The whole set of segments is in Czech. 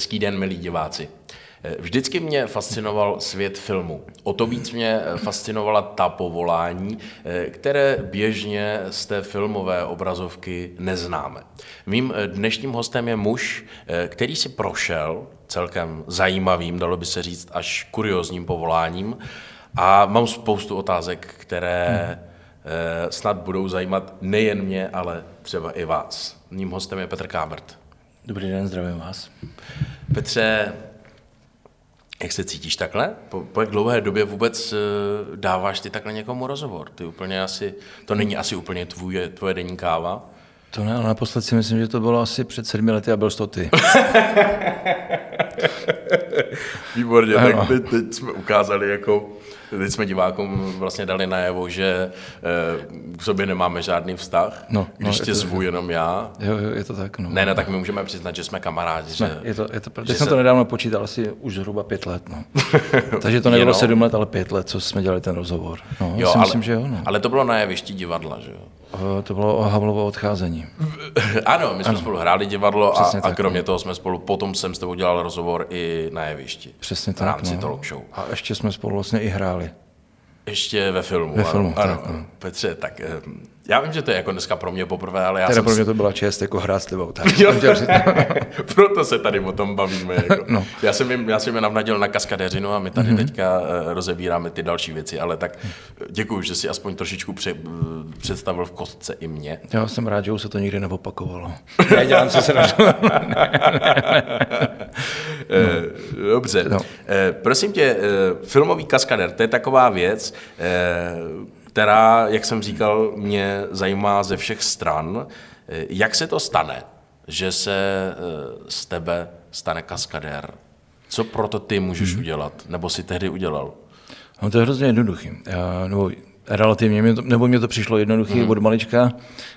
Hezký den, milí diváci. Vždycky mě fascinoval svět filmu. O to víc mě fascinovala ta povolání, které běžně z té filmové obrazovky neznáme. Mým dnešním hostem je muž, který si prošel celkem zajímavým, dalo by se říct, až kuriozním povoláním. A mám spoustu otázek, které snad budou zajímat nejen mě, ale třeba i vás. Mým hostem je Petr Kábert. Dobrý den, zdravím vás. Petře, jak se cítíš takhle? Po, po jak dlouhé době vůbec uh, dáváš ty takhle někomu rozhovor? Ty úplně asi, to není asi úplně tvoje, tvoje denní káva? To ne, ale naposled si myslím, že to bylo asi před sedmi lety a byl to ty. Výborně, ano. tak teď, teď jsme ukázali jako Teď jsme divákům vlastně dali najevo, že eh, k sobě nemáme žádný vztah, no, když no, tě zvu tak. jenom já. Jo, jo, je to tak. No. Ne, ne, tak my můžeme přiznat, že jsme kamarádi. Jsme, že, je to, je to, teď jsem se... to nedávno počítal, asi už zhruba pět let. No. Takže to nebylo sedm let, ale pět let, co jsme dělali ten rozhovor. No, jo, si ale, myslím, že jo. No. Ale to bylo na jevišti divadla, že jo? To bylo o Havlovo odcházení. ano, my jsme ano. spolu hráli divadlo a, a kromě toho jsme spolu, potom jsem s tebou dělal rozhovor i na jevišti. Přesně tak. V rámci no. talk show. A ještě jsme spolu vlastně i hráli. Ještě ve filmu. Ve filmu, ano, tak, ano. Petře, tak eh, já vím, že to je jako dneska pro mě poprvé, ale já teda jsem... pro mě to byla čest jako hrát s tebou. Tak. proto se tady o tom bavíme. Jako. No. Já jsem jim, já jsem jim navnadil na kaskadeřinu a my tady mm-hmm. teďka uh, rozebíráme ty další věci, ale tak děkuji, že si aspoň trošičku pře, představil v kostce i mě. Já jsem rád, že už se to nikdy neopakovalo. já dělám, co se Dobře. No. Prosím tě, filmový kaskader, to je taková věc, která, jak jsem říkal, mě zajímá ze všech stran. Jak se to stane, že se eh, z tebe stane kaskadér? Co proto ty můžeš hmm. udělat, nebo si tehdy udělal? No to je hrozně jednoduchý. Já, nebo relativně, mě to, nebo mě to přišlo jednoduchý hmm. od malička.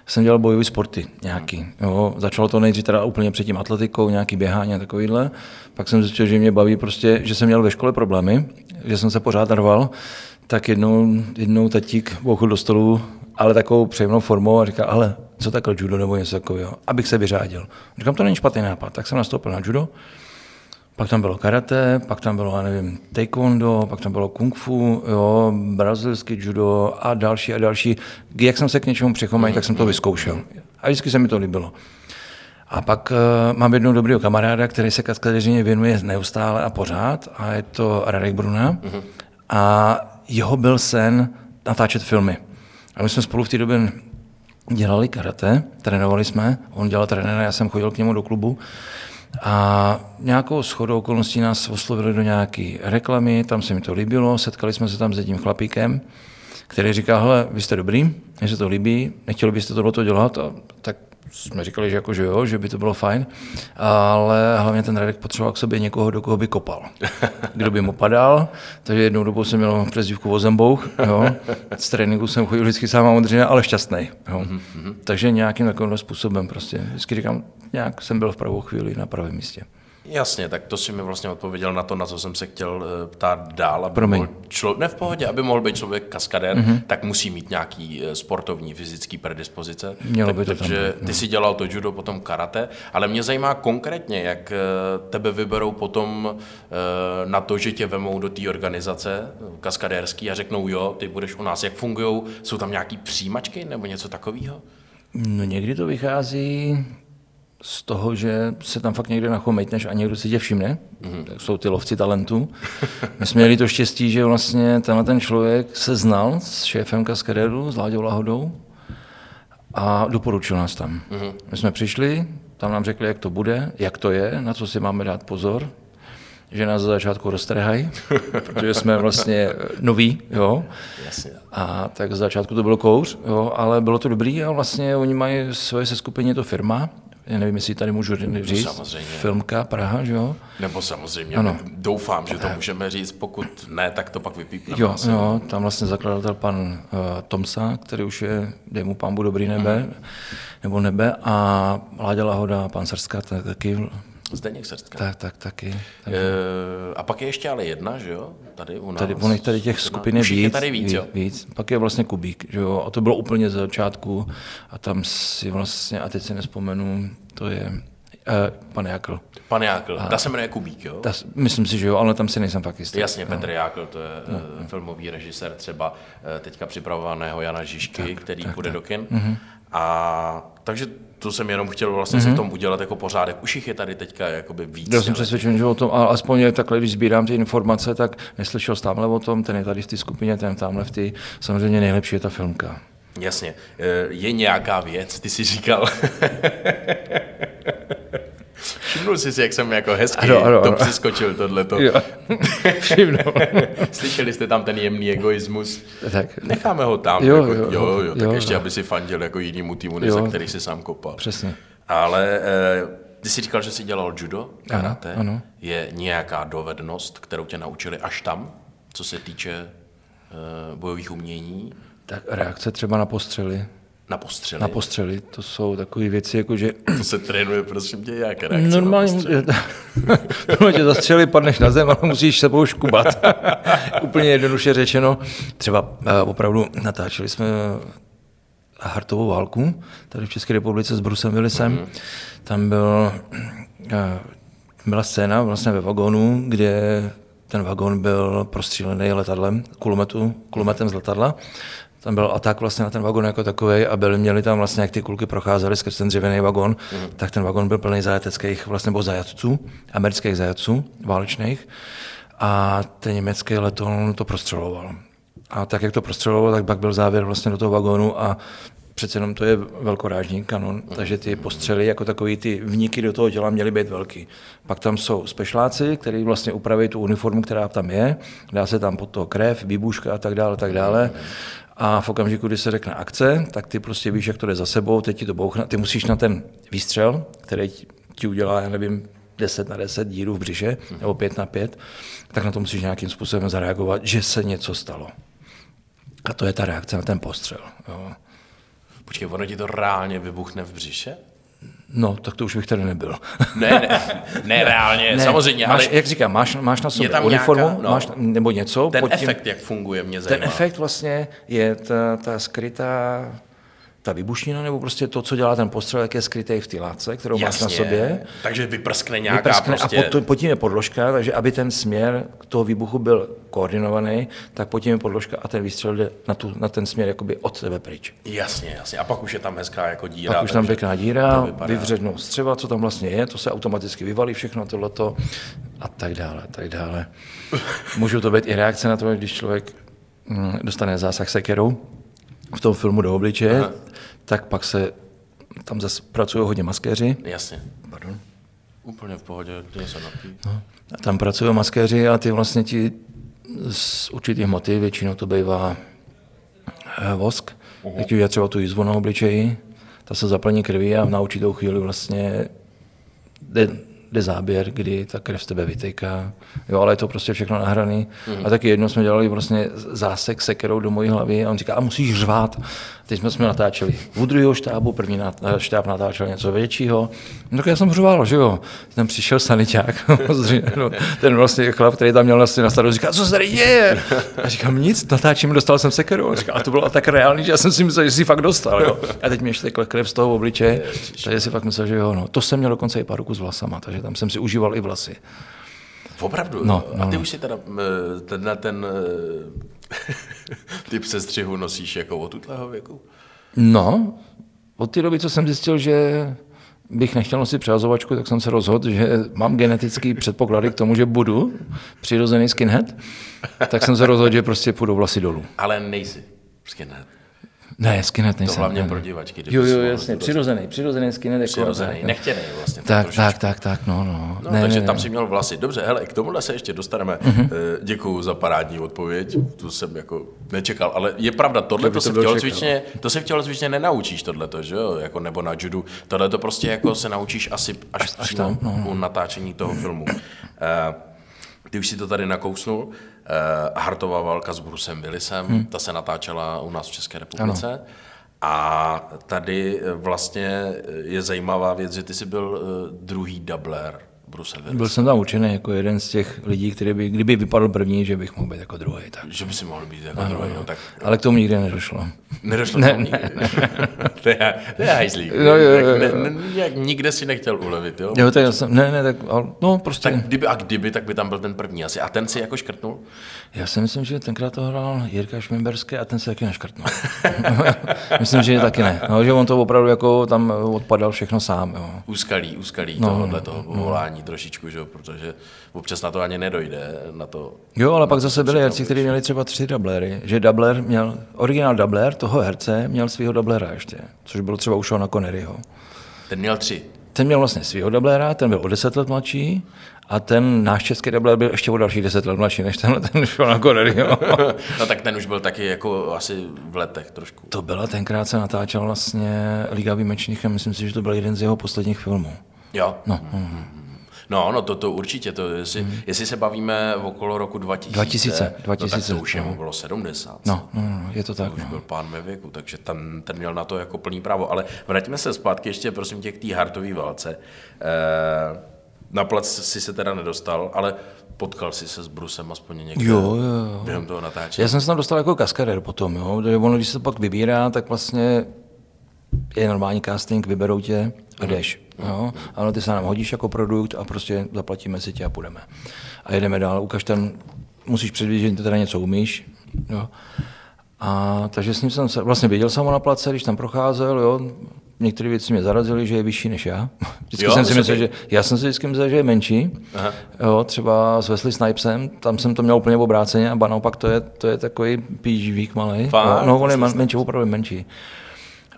Jsem dělal bojové sporty nějaký. Jo. Začalo to nejdřív teda úplně předtím atletikou, nějaký běhání a takovýhle. Pak jsem zjistil, že mě baví prostě, že jsem měl ve škole problémy, že jsem se pořád rval tak jednou, jednou tatík bouchl do stolu, ale takovou přejemnou formou a říká, ale co takhle judo nebo něco takového, abych se vyřádil. Říkám, to není špatný nápad, tak jsem nastoupil na judo, pak tam bylo karate, pak tam bylo, já nevím, taekwondo, pak tam bylo kung fu, jo, brazilský judo a další a další. Jak jsem se k něčemu přechomal, tak jsem to vyzkoušel. A vždycky se mi to líbilo. A pak uh, mám jednoho dobrého kamaráda, který se kaskadeřině věnuje neustále a pořád, a je to Radek Bruna. Mm-hmm. A jeho byl sen natáčet filmy. A my jsme spolu v té době dělali karate, trénovali jsme, on dělal trenéra, já jsem chodil k němu do klubu a nějakou shodou okolností nás oslovili do nějaké reklamy, tam se mi to líbilo, setkali jsme se tam s jedním chlapíkem, který říká, hele, vy jste dobrý, mně se to líbí, nechtěli byste tohle dělat, a tak jsme říkali, že, jako, že jo, že by to bylo fajn, ale hlavně ten Radek potřeboval k sobě někoho, do koho by kopal. Kdo by mu padal, takže jednou dobu jsem měl přezdívku Vozembouch, jo. z tréninku jsem chodil vždycky sám a ale šťastný. Jo. Mm-hmm. Takže nějakým takovým způsobem prostě. Vždycky říkám, nějak jsem byl v pravou chvíli na pravém místě. Jasně, tak to si mi vlastně odpověděl na to, na co jsem se chtěl eh, ptát dál. Aby Promiň. Mohl člo... Ne v pohodě, aby mohl být člověk kaskadér, mm-hmm. tak musí mít nějaký eh, sportovní, fyzický predispozice. Mělo tak, by to takže tam ty no. si dělal to judo, potom karate, ale mě zajímá konkrétně, jak eh, tebe vyberou potom na to, že tě vemou do té organizace kaskadérský a řeknou, jo, ty budeš u nás. Jak fungují? Jsou tam nějaký přijímačky nebo něco takového? No někdy to vychází z toho, že se tam fakt někde nachomejtneš a někdo si tě všimne. Mm-hmm. Tak jsou ty lovci talentů. My jsme měli to štěstí, že vlastně tenhle ten člověk se znal s šéfem kaskaderu, s Láďou Lahodou a doporučil nás tam. Mm-hmm. My jsme přišli, tam nám řekli, jak to bude, jak to je, na co si máme dát pozor, že nás za začátku roztrhají, protože jsme vlastně noví, jo. Jasně. A tak za začátku to bylo kouř, jo, ale bylo to dobrý a vlastně oni mají svoje seskupině, to firma, já nevím, jestli tady můžu říct, samozřejmě. Filmka Praha, že jo? Nebo samozřejmě, ano. doufám, že to můžeme říct, pokud ne, tak to pak vypípneme. Jo, jo, tam vlastně zakladatel pan uh, Tomsa, který už je, dej mu pán dobrý nebe, mm. nebo nebe, a Láďa Lahoda, pan Srská, taky Zdeněk Srdka. Tak, tak, taky. Tak. E, a pak je ještě ale jedna, že jo? Tady u nás. Tady, on tady těch skupin je víc, je tady víc, víc, jo? víc. Pak je vlastně Kubík, že jo? A to bylo úplně ze začátku a tam si vlastně, a teď si nespomenu, to je pan Jakl. Pan Jákl, ta se jmenuje Kubík, jo? Ta, myslím si, že jo, ale tam si nejsem fakt jistý. Jasně, Petr Jákl, to je no, no. filmový režisér třeba eh, teďka připravovaného Jana Žižky, tak, který tak, půjde tak. do kin. Mm-hmm. A takže to jsem jenom chtěl vlastně mm-hmm. si v tom udělat jako pořádek. Už jich je tady teďka jakoby víc. Já jsem přesvědčen, že o tom, a aspoň je takhle, když sbírám ty informace, tak neslyšel jsi tamhle o tom, ten je tady v té skupině, ten tamhle v té, samozřejmě nejlepší je ta filmka. Jasně. Eh, je nějaká věc, ty jsi říkal. Všimnul jsi si, jak jsem jako hezky ano, ano, to ano. přeskočil, tohleto. Jo, všimnul. Slyšeli jste tam ten jemný egoismus? Tak. Necháme ho tam. Jo, jako, jo, jo, jo, jo, tak jo, ještě, jo. aby si fandil jako jinýmu týmu, než za který si sám kopal. Přesně. Ale eh, ty jsi říkal, že jsi dělal judo, karate. Ano, ano. Je nějaká dovednost, kterou tě naučili až tam, co se týče eh, bojových umění? Tak reakce třeba na postřely. Na postřely? Na postřely, to jsou takové věci, jako že... To se trénuje, prosím tě, jak reakce Normálně, na tě zastřeli, padneš na zem, ale musíš sebou škubat. Úplně jednoduše řečeno. Třeba uh, opravdu natáčeli jsme Hartovou válku, tady v České republice s Brusem Willisem. Mm. Tam byl, uh, byla scéna vlastně ve vagónu, kde ten vagón byl prostřílený letadlem, kulometu, kulometem z letadla tam byl atak vlastně na ten vagon jako takový a byli, měli tam vlastně, jak ty kulky procházely skrz ten dřevěný vagon, mm. tak ten vagon byl plný zajateckých vlastně nebo zajatců, amerických zajatců válečných a ten německý letoun to prostřeloval. A tak, jak to prostřeloval, tak pak byl závěr vlastně do toho vagónu a přece jenom to je velkorážní kanon, mm. takže ty postřely jako takový ty vniky do toho těla měly být velký. Pak tam jsou spešláci, kteří vlastně upraví tu uniformu, která tam je, dá se tam pod to krev, výbuška a tak dále, tak dále. A v okamžiku, kdy se řekne akce, tak ty prostě víš, jak to jde za sebou, teď ti to bouchne, ty musíš na ten výstřel, který ti udělá, já nevím, 10 na 10 dírů v břiše, nebo 5 na 5, tak na to musíš nějakým způsobem zareagovat, že se něco stalo. A to je ta reakce na ten postřel. Jo. Počkej, ono ti to reálně vybuchne v břiše? No, tak to už bych tady nebyl. ne, ne, ne reálně, ne, samozřejmě. Máš, ale jak říkám, máš, máš na sobě uniformu nějaká, no, máš, nebo něco. Ten tím, efekt, jak funguje, mě zajímá. Ten efekt vlastně je ta, ta skrytá ta výbušnina, nebo prostě to, co dělá ten postřel, jak je skrytý v té látce, kterou Jasně, máš na sobě. Takže vyprskne nějaká vyprskne prostě... A pod, pod tím je podložka, takže aby ten směr toho výbuchu byl koordinovaný, tak pod tím je podložka a ten výstřel jde na, tu, na ten směr jakoby od sebe pryč. Jasně, jasně. A pak už je tam hezká jako díra. Pak už tam pěkná díra, vyvřednou střeva, co tam vlastně je, to se automaticky vyvalí všechno tohleto a tak dále, tak dále. Můžou to být i reakce na to, když člověk mm, dostane zásah sekerou, v tom filmu do obličeje, Aha. Tak pak se tam zase pracují hodně maskéři. Jasně. Pardon. Úplně v pohodě, kde se napí. No. A tam pracují maskéři a ty vlastně ti z určitých hmoty, většinou to bývá eh, vosk, uh-huh. jak ti třeba tu jízvu na obličeji, ta se zaplní krví a na určitou chvíli vlastně jde jde záběr, kdy ta krev z tebe vytejká, jo, ale je to prostě všechno nahraný. Mm. A taky jednou jsme dělali vlastně zásek sekerou do mojí hlavy a on říká, a musíš řvát. Teď jsme jsme natáčeli u druhého štábu, první štáb natáčel něco většího. No tak já jsem řval, že jo. Tam přišel saniták, no, ten vlastně chlap, který tam měl vlastně na starost, říká, co se tady děje? A říkám, nic, natáčím, dostal jsem sekeru. A, říká, a to bylo tak reálný, že já jsem si myslel, že jsi fakt dostal. Jo. A teď mi ještě krev z toho obličeje, takže si fakt myslel, že jo. No. To jsem měl dokonce i pár s vlasama, takže tam jsem si užíval i vlasy. Opravdu? No, no, a ty no. už si teda ten, ten typ sestřihu nosíš jako od tutlého věku? No, od té doby, co jsem zjistil, že bych nechtěl nosit přehazovačku, tak jsem se rozhodl, že mám genetický předpoklady k tomu, že budu přirozený skinhead, tak jsem se rozhodl, že prostě půjdu vlasy dolů. Ale nejsi skinhead. Ne, skinhead nejsem. To hlavně ne. pro divačky. Jo, jo, jasně, přirozený, přirozený skinhead. Jako přirozený, jako, nechtěný vlastně. Tak, tak, tak, tak, no, no. no ne, takže ne, tam ne. si měl vlasy. Dobře, hele, k tomuhle se ještě dostaneme. Mm-hmm. Děkuju za parádní odpověď, tu jsem jako nečekal, ale je pravda, tohle to, to se v tělocvičně, to se v tělocvičně nenaučíš, tohle to, že jo, jako nebo na judu. Tohle to prostě jako se naučíš asi až, až, až tam, no, no. u natáčení toho filmu. Uh, ty už si to tady nakousnul. Uh, Hartová válka s Brusem Willisem, hmm. ta se natáčela u nás v České republice. Ano. A tady vlastně je zajímavá věc, že ty jsi byl uh, druhý dubler Bruce Byl Willis. jsem tam učený jako jeden z těch lidí, který by, kdyby vypadl první, že bych mohl být jako druhý. Tak. Že by si mohl být jako druhý, no tak Ale k tomu nikdy nedošlo. nedošlo ne, ne. to je, to je hajzlík. No, jo, jo, Jak ne, ne, jak nikde si nechtěl ulevit, jo? Jo, tak já jsem, ne, ne, tak, ale, no prostě. Tak kdyby, a kdyby, tak by tam byl ten první asi. A ten si jako škrtnul? Já si myslím, že tenkrát to hrál Jirka Šmimberský a ten se taky neškrtnul. myslím, že taky ne. No, že on to opravdu jako tam odpadal všechno sám. Jo. Úskalí, úskalí no, tohohle toho povolání trošičku, že protože občas na to ani nedojde. Na to, Jo, ale pak zase byli herci, kteří měli třeba tři dublery. Že dubler měl, originál dubler toho herce měl svého dublera ještě, což bylo třeba u Seana Conneryho. ten měl tři. Ten měl vlastně svého dublera, ten byl o 10 let mladší a ten náš český dubler byl ještě o dalších 10 let mladší než tenhle ten Seana Conneryho. no tak ten už byl taky jako asi v letech trošku. to byla tenkrát se natáčel vlastně Liga výjimečných a myslím si, že to byl jeden z jeho posledních filmů. Jo. No, no, no to, to určitě. To, jestli, mm. jestli se bavíme v okolo roku 2000, 2000, No, tak 2000, to už no. bylo 70. No, no, no je to tak. už No. byl pán ve věku, takže ten, ten měl na to jako plný právo. Ale vraťme se zpátky ještě, prosím tě, k té hartové válce. E, na plac si se teda nedostal, ale potkal si se s Brusem aspoň někde Jo, jo, jo. během toho natáčení. Já jsem se tam dostal jako kaskadér potom, jo. Ono, když se to pak vybírá, tak vlastně je normální casting, vyberou tě jdeš. Jo? Ano, ty se nám hodíš jako produkt a prostě zaplatíme si tě a půjdeme. A jedeme dál. Ukaž ten, musíš předvídat, že ty teda něco umíš. Jo? A takže s ním jsem se, vlastně viděl jsem ho na place, když tam procházel, jo. Některé věci mě zarazily, že je vyšší než já. Vždycky Jo, jsem si myslel, že já jsem si vždycky myslel, že je menší. Aha. Jo, třeba s Wesley Snipesem, tam jsem to měl úplně obráceně, a naopak to je, to je takový pížvík malý. Fakt? No, on je menší, opravdu menší.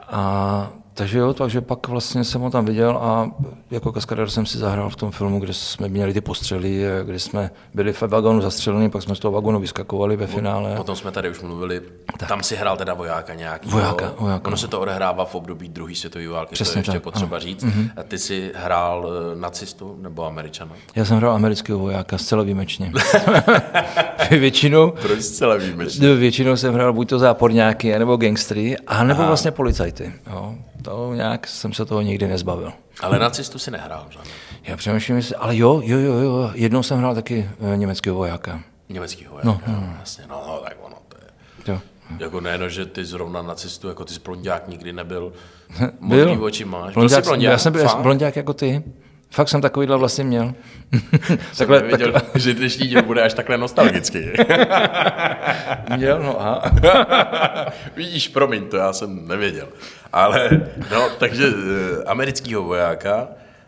A takže jo, takže pak vlastně jsem ho tam viděl a jako kaskadér jsem si zahrál v tom filmu, kde jsme měli ty postřely, a kde jsme byli v vagónu zastřelení, pak jsme z toho vagónu vyskakovali ve finále. O tom jsme tady už mluvili. Tak. Tam si hrál teda vojáka nějaký. Vojáka, vojáka. Ono se to odehrává v období druhé světové války, Přesně to je ještě tak, potřeba říct. Mm-hmm. A ty si hrál eh, nacistu nebo američana? Já jsem hrál amerického vojáka, zcela výjimečně. většinou, Proč zcela výjimečně? No, Většinou jsem hrál buď to záporňáky, nebo gangstry, a nebo vlastně policajty. Jo. To nějak jsem se toho nikdy nezbavil. Ale nacistu si nehrál, že? Já přemýšlím, jestli, ale jo, jo, jo, jo, jednou jsem hrál taky eh, německého vojáka. Německý vojáka, no, no. jasně. No, no, tak ono to je. Jo. Jako ne, no, že ty zrovna nacistu, jako ty jsi blonďák nikdy nebyl. Modrý Byl. oči máš. Byl Blonďák, jsi blonďák? já jsem byl blonďák jako ty. Fakt jsem takovýhle vlastně měl. Jsem takhle, nevěděl, takhle, že dnešní díl bude až takhle nostalgický. měl, no a. Vidíš, promiň, to já jsem nevěděl. Ale, no, takže eh, americkýho vojáka,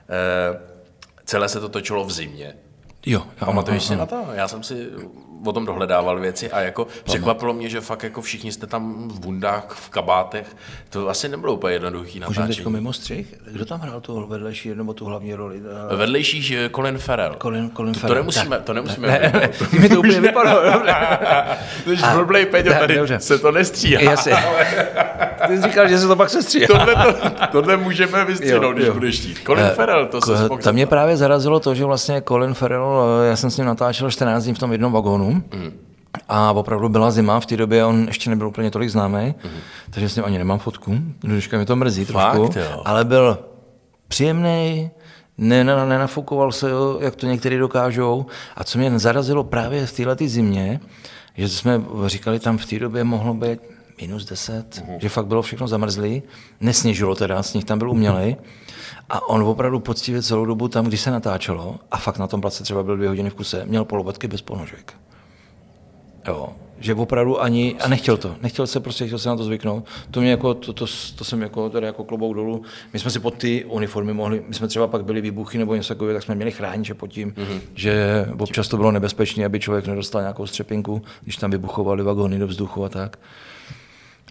eh, celé se to točilo v zimě. Jo, Pamatuješ ano, si ano. na to? Já jsem si o tom dohledával věci a jako překvapilo mě, že fakt jako všichni jste tam v bundách, v kabátech. To asi nebylo úplně jednoduchý Můžeme teď natáčení. mimo střih? Kdo tam hrál tu vedlejší nebo tu hlavní roli? Eh, Vedlejší Colin Farrell. Colin, Colin to, to Farrell. nemusíme, to nemusíme. Ne, ne, vypnout. mi to úplně vypadlo. dobře. Když blblej Peťo, ne, tady dobře. se to nestříhá. Jasně. Ty jsi říkal, že se to pak sestříhá. Tohle, to, tohle můžeme vystřihnout, když jo. budeš chtít. Colin Eh, Farrell, to se mohl Tam mě právě zarazilo to, že vlastně Colin Farrell, eh, já jsem s ním natáčel 14 dní v tom jednom vagónu. Mm. A opravdu byla zima, v té době on ještě nebyl úplně tolik známý, Mm. takže s ním ani nemám fotku. Dneška mi to mrzí Fakt, trošku. jo. Ale byl příjemný, nena- nenafukoval se, jo, jak to někteří dokážou. A co mě zarazilo právě v této zimě, že jsme říkali, tam v té době mohlo být minus 10, Mhm. že fakt bylo všechno zamrzlý, nesněžilo teda, sníh tam byl umělej. A on opravdu poctivě celou dobu tam, když se natáčelo, a fakt na tom place třeba byl dvě hodiny v kuse, měl polobatky bez ponožek. Jo, že opravdu ani, a nechtěl to, nechtěl se prostě, chtěl se na to zvyknout. To mě jako, to, to, to jsem jako, teda jako klobouk dolů. My jsme si pod ty uniformy mohli, my jsme třeba pak byli výbuchy nebo něco takového, tak jsme měli chrániče pod tím, mm-hmm. že občas to bylo nebezpečné, aby člověk nedostal nějakou střepinku, když tam vybuchovali vagóny do vzduchu a tak.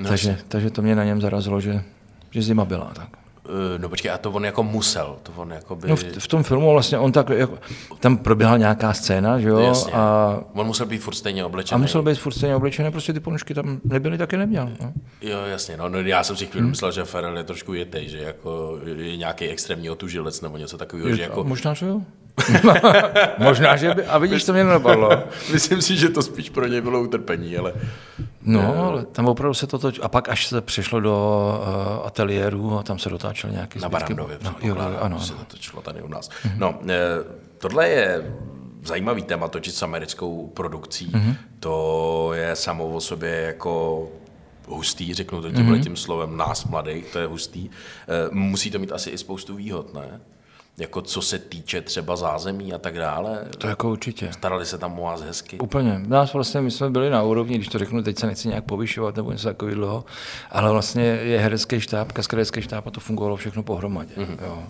No, takže, takže to mě na něm zarazilo, že, že zima byla. Tak. Eh, No počkej, a to on jako musel, to on jako by... No v, v, tom filmu vlastně on tak, jako, tam proběhla nějaká scéna, že jo, Jasně. a, On musel být furt stejně a oblečený. musel být furt stejně oblečený, prostě ty ponožky tam nebyly, taky neměl. No. Jo, jasně, no, no já jsem si Hmm. chvíli myslel, že Ferrell je trošku jetej, že jako je nějaký extrémní otužilec nebo něco takového, že A jako... Možná, že jo. Možná, že by. A vidíš, to mě nenapadlo. Myslím si, že to spíš pro něj bylo utrpení, ale... No, ale tam opravdu se to toč... A pak až se přešlo do uh, ateliéru a tam se dotáčel nějaký Na zbytky. Barandově, no, jo, ano, se ano. to točilo tady u nás. No, eh, tohle je zajímavý téma točit s americkou produkcí. Mm-hmm. To je samo o sobě jako hustý, řeknu to tímhle mm-hmm. tím slovem, nás mladých, to je hustý. Eh, musí to mít asi i spoustu výhod, ne? Jako co se týče třeba zázemí a tak dále. To jako určitě. Starali se tam o vás hezky. Úplně. Nás vlastně, my jsme byli na úrovni, když to řeknu, teď se nechci nějak povyšovat nebo něco takového, ale vlastně je herecký štáb, kaskaderský štáb a to fungovalo všechno pohromadě. Mm-hmm. Jo.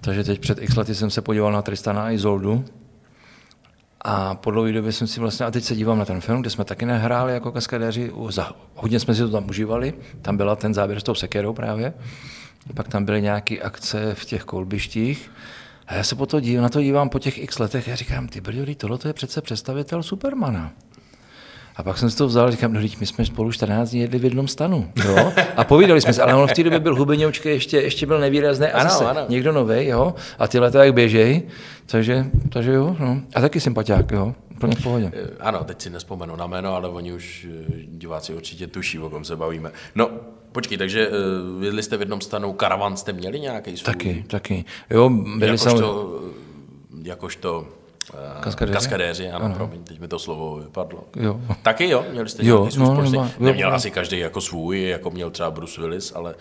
Takže teď před x lety jsem se podíval na Tristana a Izoldu, a po dlouhé době jsem si vlastně, a teď se dívám na ten film, kde jsme taky nehráli jako kaskadéři, hodně jsme si to tam užívali, tam byla ten záběr s tou sekerou právě, pak tam byly nějaké akce v těch kolbištích, a já se po to dívám, na to dívám po těch x letech a říkám, ty brďo, tohle je přece představitel Supermana. A pak jsem si to vzal a říkám, no my jsme spolu 14 dní jedli v jednom stanu. Jo? A povídali jsme se, ale on v té době byl hubeňoučky, ještě, ještě byl nevýrazný a ano, zase ano. někdo nový, jo? A tyhle to jak běžej, takže, takže jo, no. A taky sympatiák, jo, úplně v pohodě. Eh, ano, teď si nespomenu na jméno, ale oni už eh, diváci určitě tuší, o kom se bavíme. No, Počkej, takže uh, jedli jste v jednom stanu, karavan jste měli nějaký svůj? Taky, taky. Jo, byli jakožto, jakožto Kaskadéři? Kaskadéři, ano, ano, promiň, teď mi to slovo vypadlo. Jo. Taky jo, měli jste jo, nějaký no, no, Neměl jo, asi každý jako svůj, jako měl třeba Bruce Willis, ale...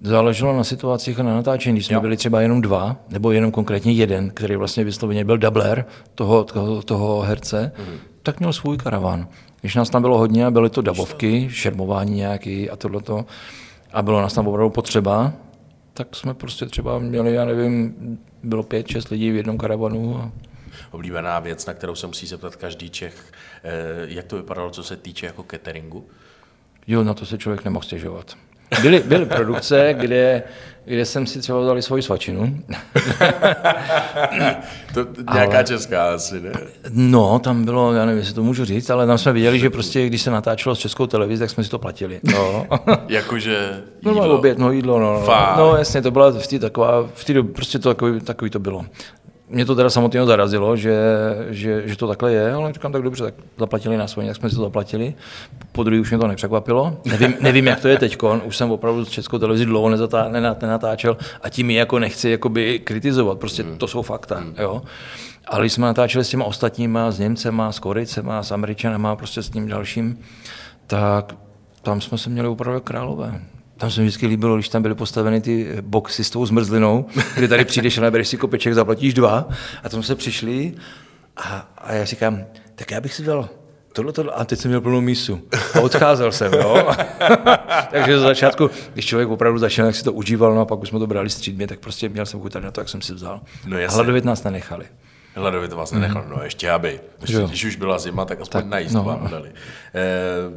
Záleželo na situacích a na natáčení. Když jsme jo. byli třeba jenom dva, nebo jenom konkrétně jeden, který vlastně vysloveně byl dubler toho, toho, toho herce, mm-hmm. tak měl svůj karavan. Když nás tam bylo hodně, byly to dabovky, šermování nějaký a tohleto, a bylo nás tam opravdu potřeba, tak jsme prostě třeba měli, já nevím, bylo pět, šest lidí v jednom karavanu a oblíbená věc, na kterou se musí zeptat každý Čech. Eh, jak to vypadalo, co se týče jako cateringu? Jo, na to se člověk nemohl stěžovat. Byly, byly produkce, kde, kde jsem si třeba dali svoji svačinu. to nějaká ale, česká asi, ne? No, tam bylo, já nevím, jestli to můžu říct, ale tam jsme viděli, že prostě, když se natáčelo s českou televizi, tak jsme si to platili. No. Jakože jídlo? No, oběd, no jídlo, no. No, no jasně, to byla v té taková, v té prostě to takový, takový to bylo mě to teda samotného zarazilo, že, že, že, to takhle je, ale říkám, tak dobře, tak zaplatili na svoje, tak jsme si to zaplatili. Po druhý už mě to nepřekvapilo. Nevím, nevím jak to je teď, už jsem opravdu s českou televizi dlouho nezatá, nenatáčel a tím ji jako nechci jakoby kritizovat, prostě hmm. to jsou fakta. Hmm. Jo. Ale když jsme natáčeli s těma ostatníma, s Němcema, s Korejcema, s Američanama, prostě s tím dalším, tak tam jsme se měli opravdu králové. Tam se mi vždycky líbilo, když tam byly postaveny ty boxy s tou zmrzlinou, kdy tady přijdeš a nabereš si kopeček, zaplatíš dva. A tam se přišli a, a já říkám, tak já bych si dal tohle, tohle, a teď jsem měl plnou mísu. A odcházel jsem, jo. Takže za začátku, když člověk opravdu začal, jak si to užíval, no a pak už jsme to brali střídmě, tak prostě měl jsem chuť na to, jak jsem si vzal. No a hladovit nás nenechali. Hladovit vás nenechal, mm. no ještě aby. Ještě, když už byla zima, tak aspoň tak, najíst no. vám dali. E,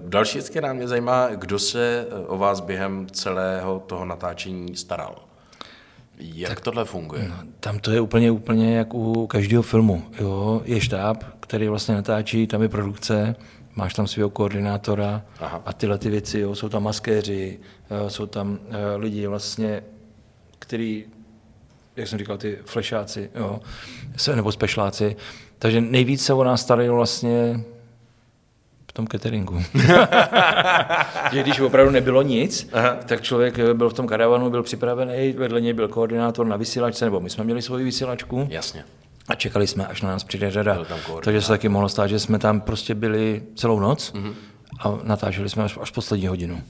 další věc, která mě zajímá, kdo se eh, o vás během celého toho natáčení staral? Jak tak, tohle funguje? No, tam to je úplně, úplně jak u každého filmu. Jo? Je štáb, který vlastně natáčí, tam je produkce, máš tam svého koordinátora Aha. a tyhle ty věci, jo? jsou tam maskéři, eh, jsou tam lidi vlastně, který jak jsem říkal, ty flešáci, jo, nebo spešláci. Takže nejvíc se o nás starali vlastně v tom cateringu. že když opravdu nebylo nic, Aha. tak člověk byl v tom karavanu, byl připravený, vedle něj byl koordinátor na vysílačce, nebo my jsme měli svoji vysílačku. Jasně. A čekali jsme, až na nás přijde řada. Takže se taky mohlo stát, že jsme tam prostě byli celou noc mm-hmm. a natáčeli jsme až, až poslední hodinu.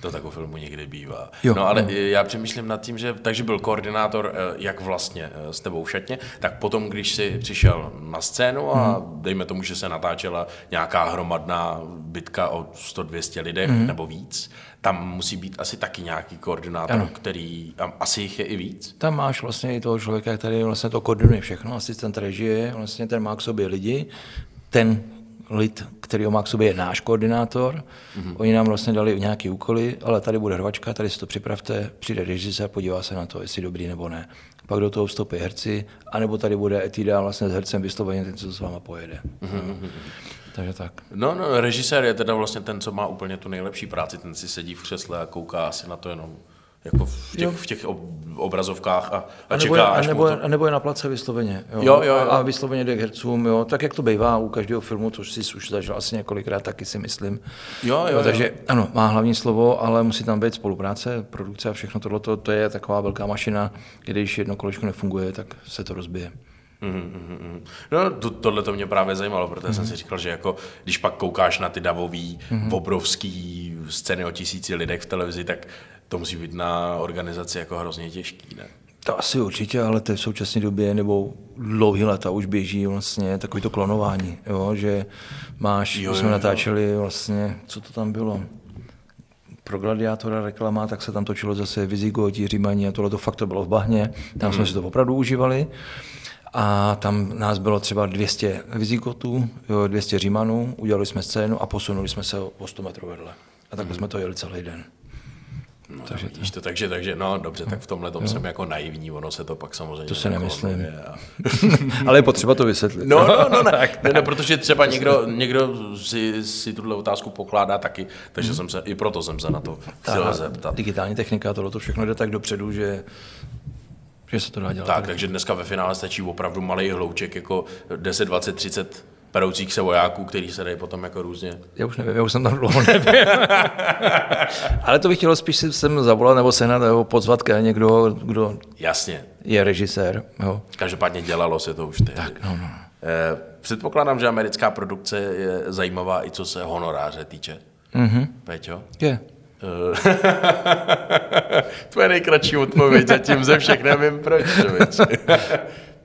To tak u filmu někdy bývá. Jo, no ale no. já přemýšlím nad tím, že takže byl koordinátor, eh, jak vlastně eh, s tebou šatně, tak potom, když si přišel na scénu a mm. dejme tomu, že se natáčela nějaká hromadná bitka o 100-200 lidech mm. nebo víc, tam musí být asi taky nějaký koordinátor, ano. který, asi jich je i víc. Tam máš vlastně i toho člověka, který vlastně to koordinuje všechno, asistent režie, vlastně ten má k sobě lidi, ten lid, který má k sobě je náš koordinátor. Mm-hmm. Oni nám vlastně dali nějaké úkoly, ale tady bude hrvačka, tady si to připravte, přijde režisér, podívá se na to, jestli dobrý nebo ne. Pak do toho vstoupí herci, anebo tady bude etida vlastně s hercem vysloveně ten, co s váma pojede. Mm-hmm. No. Takže tak. No, no, režisér je teda vlastně ten, co má úplně tu nejlepší práci, ten si sedí v křesle a kouká si na to jenom jako v těch, v těch obrazovkách a, a, A čeká, nebo, je, a, až nebo, mu to... a nebo je na place vysloveně. Jo. Jo, jo, jo. A, a vysloveně jde k hercům, jo. tak jak to bývá u každého filmu, což si už zažil asi několikrát, taky si myslím. Jo, jo, jo. Takže ano, má hlavní slovo, ale musí tam být spolupráce, produkce a všechno tohle. To je taková velká mašina, kde když jedno kolečko nefunguje, tak se to rozbije. Mhm, mhm. No, to, tohle to mě právě zajímalo, protože jsem si říkal, že jako, když pak koukáš na ty davový, obrovský scény o tisíci lidech v televizi, tak to musí být na organizaci jako hrozně těžký, ne? To asi určitě, ale to v současné době nebo dlouhý leta už běží vlastně takový to klonování, jo, že máš, Jo, když jsme jo, jo. natáčeli vlastně, co to tam bylo, pro gladiátora reklama, tak se tam točilo zase Vizigoti, Římaní a tohle to fakt to bylo v bahně, tam jsme si to opravdu užívali. A tam nás bylo třeba 200 Vizigotů, jo, 200 Římanů, udělali jsme scénu a posunuli jsme se o 100 metrů vedle. A takhle jsme to jeli celý den. No, takže, to. to, takže, takže, no dobře, tak v tomhle tom jsem jako naivní, ono se to pak samozřejmě... To se neklonuje nemyslím. A... Ale je potřeba to vysvětlit. No, no, no, ne, ne, ne, protože třeba někdo, někdo si, si tuhle otázku pokládá taky, takže jsem se, i proto jsem se na to chtěl Ta zeptat. digitální technika, tohle to všechno jde tak dopředu, že, že se to dá dělat. Tak, takže dneska ve finále stačí opravdu malý hlouček, jako 10, 20, 30 peroucích se vojáků, který se dají potom jako různě. Já už nevím, já už jsem tam dlouho nebyl. Ale to bych chtěl spíš si sem zavolat nebo sehnat nebo pozvat ke někdo, kdo Jasně, je režisér. Jo. každopádně dělalo se to už tehdy. Tak, No, no. Předpokládám, že americká produkce je zajímavá i co se honoráře týče. Mhm. Péťo? Je. Eh, Tvoje nejkratší odpověď zatím ze všech, nevím proč.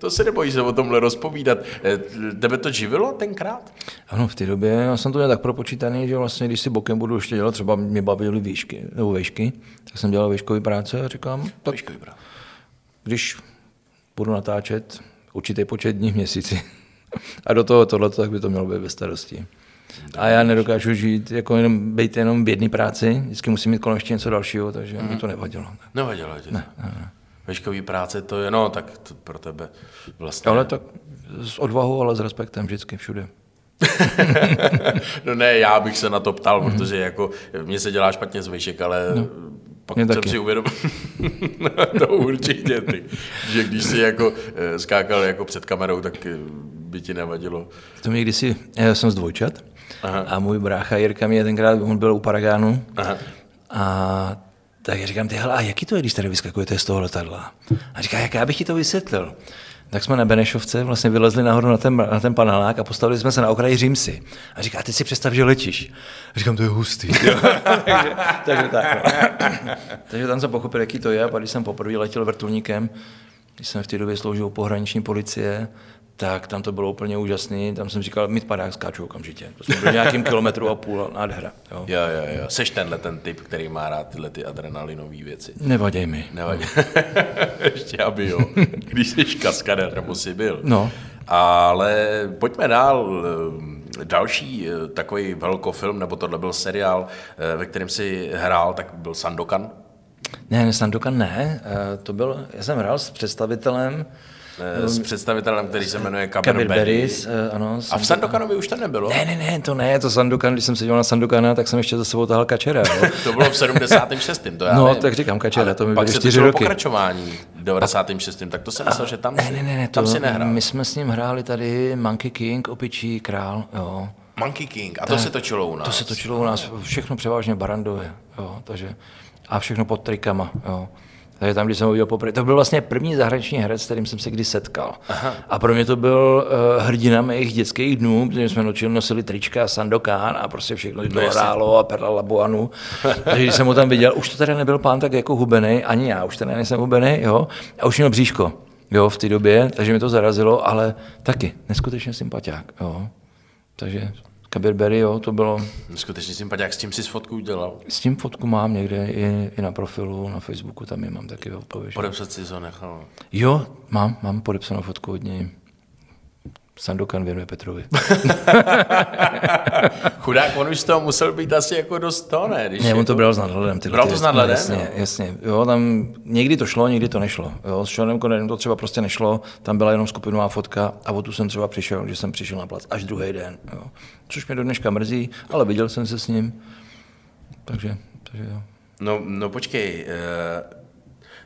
To se nebojí se o tomhle rozpovídat. Eh, Tebe to živilo tenkrát? Ano, v té době já jsem to měl tak propočítaný, že vlastně, když si bokem budu ještě dělat, třeba mě bavily výšky, nebo výšky, tak jsem dělal výškové práce a říkám, tak Výškový práv. když budu natáčet určitý počet dní v měsíci a do toho tohle, tak by to mělo být ve starosti. A já nedokážu žít, jako jenom, být jenom v jedné práci, vždycky musím mít kolem ještě něco dalšího, takže mi to nevadilo. Nevadilo ti to? Ne, ne. Veškový práce to je, no tak to pro tebe vlastně. Ale tak s odvahou, ale s respektem vždycky všude. No ne, já bych se na to ptal, mm. protože jako mě se dělá špatně z vejšek, ale no, pak mě jsem taky. si uvědomil, to určitě ty, že když jsi jako eh, skákal jako před kamerou, tak eh, by ti nevadilo. To mě kdysi, já jsem z dvojčat Aha. a můj brácha Jirka mě tenkrát, on byl u Paragánu Aha. a tak já říkám, ty hele, a jaký to je, když tady vyskakujete z toho letadla? A říká, jak já bych ti to vysvětlil? Tak jsme na Benešovce vlastně vylezli nahoru na ten, na ten panelák a postavili jsme se na okraji Římsy. A říká, ty si představ, že letíš. A říkám, to je hustý. takže, takže, tak, no. takže tam jsem pochopil, jaký to je. A když jsem poprvé letěl vrtulníkem, když jsem v té době sloužil pohraniční policie, tak tam to bylo úplně úžasný. Tam jsem říkal, mít padák skáču okamžitě. To jsme byli nějakým kilometru a půl, nádhera. Jo. Jo, jo, jo. Seš tenhle ten typ, který má rád tyhle ty adrenalinové věci. Nevaděj mi. Nevadí. Ještě aby jo. Když jsi kaskader, nebo jsi byl. No. Ale pojďme dál. Další eh, takový velkofilm, nebo tohle byl seriál, eh, ve kterém si hrál, tak byl Sandokan. Ne, ne, Sandokan ne. Eh, To byl, já jsem hrál s představitelem S představitelem, který se jmenuje Kabir Kabir Beris. Eh, ano. A v Sandokanovi už to nebylo? Ne, ne, ne, to ne, to Sandokan, když jsem seděl na Sandokana, tak jsem ještě za sebou tahal kačera. To bylo v 76. To já No, vím. tak říkám kačera, Ale to mi byly čtyři točilo roky. pokračování v 96. Tak to jsem myslel, že tam, Ne, ne, ne, ne, tam to, si nehrál. my jsme s ním hráli tady Monkey King, Opičí král, jo. Monkey King. A to se točilo u nás. To se točilo u nás všechno převážně barandově, jo, takže, a všechno pod trikama, jo. Takže tam, když jsem ho viděl poprvé, to byl vlastně první zahraniční herec, s kterým jsem se kdy setkal. Aha. A pro mě to byl uh, hrdina mých dětských dnů, protože jsme nosili, nosili trička, Sandokan a prostě všechno no, hrálo a Perla Labuanu. Takže když jsem ho tam viděl, už to teda nebyl pán tak jako hubený, ani já už teda nejsem hubený, jo, a už měl bříško, jo, v té době, takže mi to zarazilo, ale taky neskutečně sympatiák, jo. Takže Kabir Berry, jo, to bylo, Skutečně sympatiák, s tím si fotku udělal. s tím fotku mám někde i, i na profilu, na Facebooku, tam je mám taky odpověď. Podepsat si to nechal. Jo, mám, mám podepsanou fotku od něj. Sandokan věnuje Petrovi. Chudák, on už z toho musel být asi jako dost to, ne? Když Ne, on jako... to bral s nadhledem. tyhle Bral ty to s nadhledem, Jasně, jo? jasně. Jo, tam někdy to šlo, někdy to nešlo. Jo, s Seanem Connerem to třeba prostě nešlo, tam byla jenom skupinová fotka a o tu jsem třeba přišel, že jsem přišel na plac až druhý den. Jo. Což mě do dneška mrzí, ale viděl jsem se s ním. Takže, takže jo. No, no počkej, uh,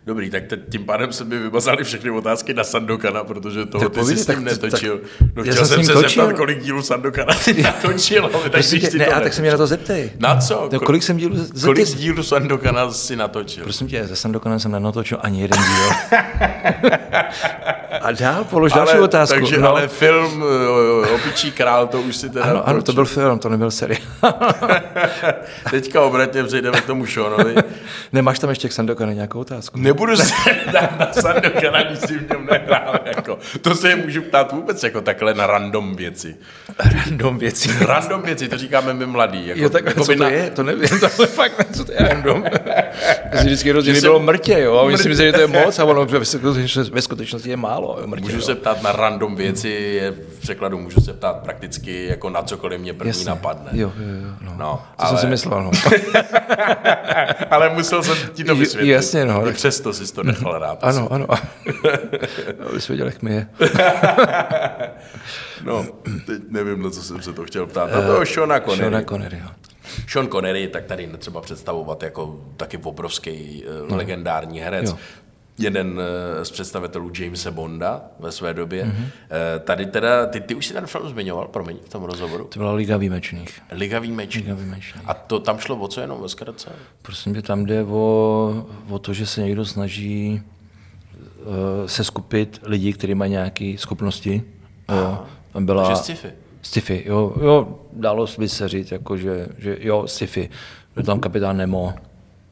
Dobrý, tak te, tím pádem se mi vymazali všechny otázky na Sandokana, protože toho ty jsi s ním netočil. No, chtěl jsem se točil. zeptat, kolik dílů Sandokana ty natočil. Ale tak, tě, ne, a tak se mě na to zeptej. Na co? No, kolik jsem dílů, kolik dílů Sandokana si natočil? Prosím tě, ze Sandokanem jsem nenatočil ani jeden díl. a dál, polož ale, další otázku. Takže no. ale film Opičí král, to už si teda Ano, ano, to byl film, to nebyl seriál. Teďka obratně přejdeme k tomu Seanovi. Nemáš tam ještě k Sandokanu nějakou otázku? Ne, nebudu se dát na Sandokana, když si v něm nehrál. Jako. To se je můžu ptát vůbec jako takhle na random věci. Random věci? Random věci, to říkáme my mladí. Jako, jo, tak jako co to na... je? To nevím, to je fakt ne, co to je random. Mezi vždycky rozdělí bylo mrtě, jo, a oni si myslí, že to je moc, a ono ve skutečnosti je málo. Jo, mrtě, můžu jo. se ptát na random věci, je v překladu můžu se ptát prakticky jako na cokoliv mě první Jasně. napadne. Jo, jo, jo. No. no to ale... jsem si myslel, no. ale musel jsem ti to vysvětlit. Jasně, no. I přesto jsi to nechal rád. Ano, ano. Abys věděl, jak mi je. no, teď nevím, na co jsem se to chtěl ptát. Na toho Seana Connery. Seana Connery, jo. Sean Connery, tak tady netřeba představovat jako taky obrovský no. legendární herec. Jo jeden z představitelů Jamesa Bonda ve své době. Mm-hmm. Tady teda, ty, ty už si ten film zmiňoval, promiň, v tom rozhovoru. To byla Liga výjimečných. Liga výjimečných. Liga výjimečných. A to tam šlo o co jenom ve zkratce? Prosím tě, tam jde o, o to, že se někdo snaží uh, se skupit lidi, kteří mají nějaké schopnosti. Jo. Tam byla... Takže sci-fi. Sci-fi, jo, jo, dalo by se říct, jako, že, že jo, sci-fi. Byl tam kapitán Nemo,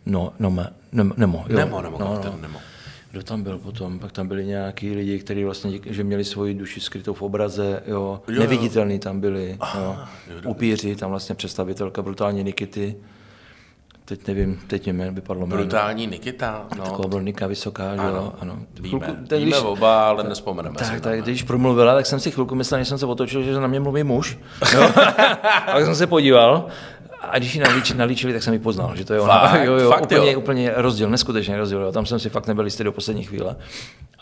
no, no, Nemo, Nemo, jo. Nemo, Nemo, no, no. Nemo. Kdo tam byl potom? Pak tam byli nějaký lidi, kteří vlastně, že měli svoji duši skrytou v obraze, jo. jo neviditelní tam byli, Aha, jo. jo. Upíři, tam vlastně představitelka brutální Nikity. Teď nevím, teď mě vypadlo jméno. Brutální Nikita, no. Taková byl Nika vysoká, ano, jo, ano. Víme, chvilku, víme když, oba, ale nespomeneme tak, si tak, když promluvila, tak jsem si chvilku myslel, že jsem se otočil, že na mě mluví muž. No. tak jsem se podíval a když ji nalíč, nalíčili, tak jsem ji poznal, že to je ona. Fakt, jo, jo, fakt, úplně, jo. úplně rozdíl, neskutečný rozdíl. Jo. Tam jsem si fakt nebyl jistý do poslední chvíle.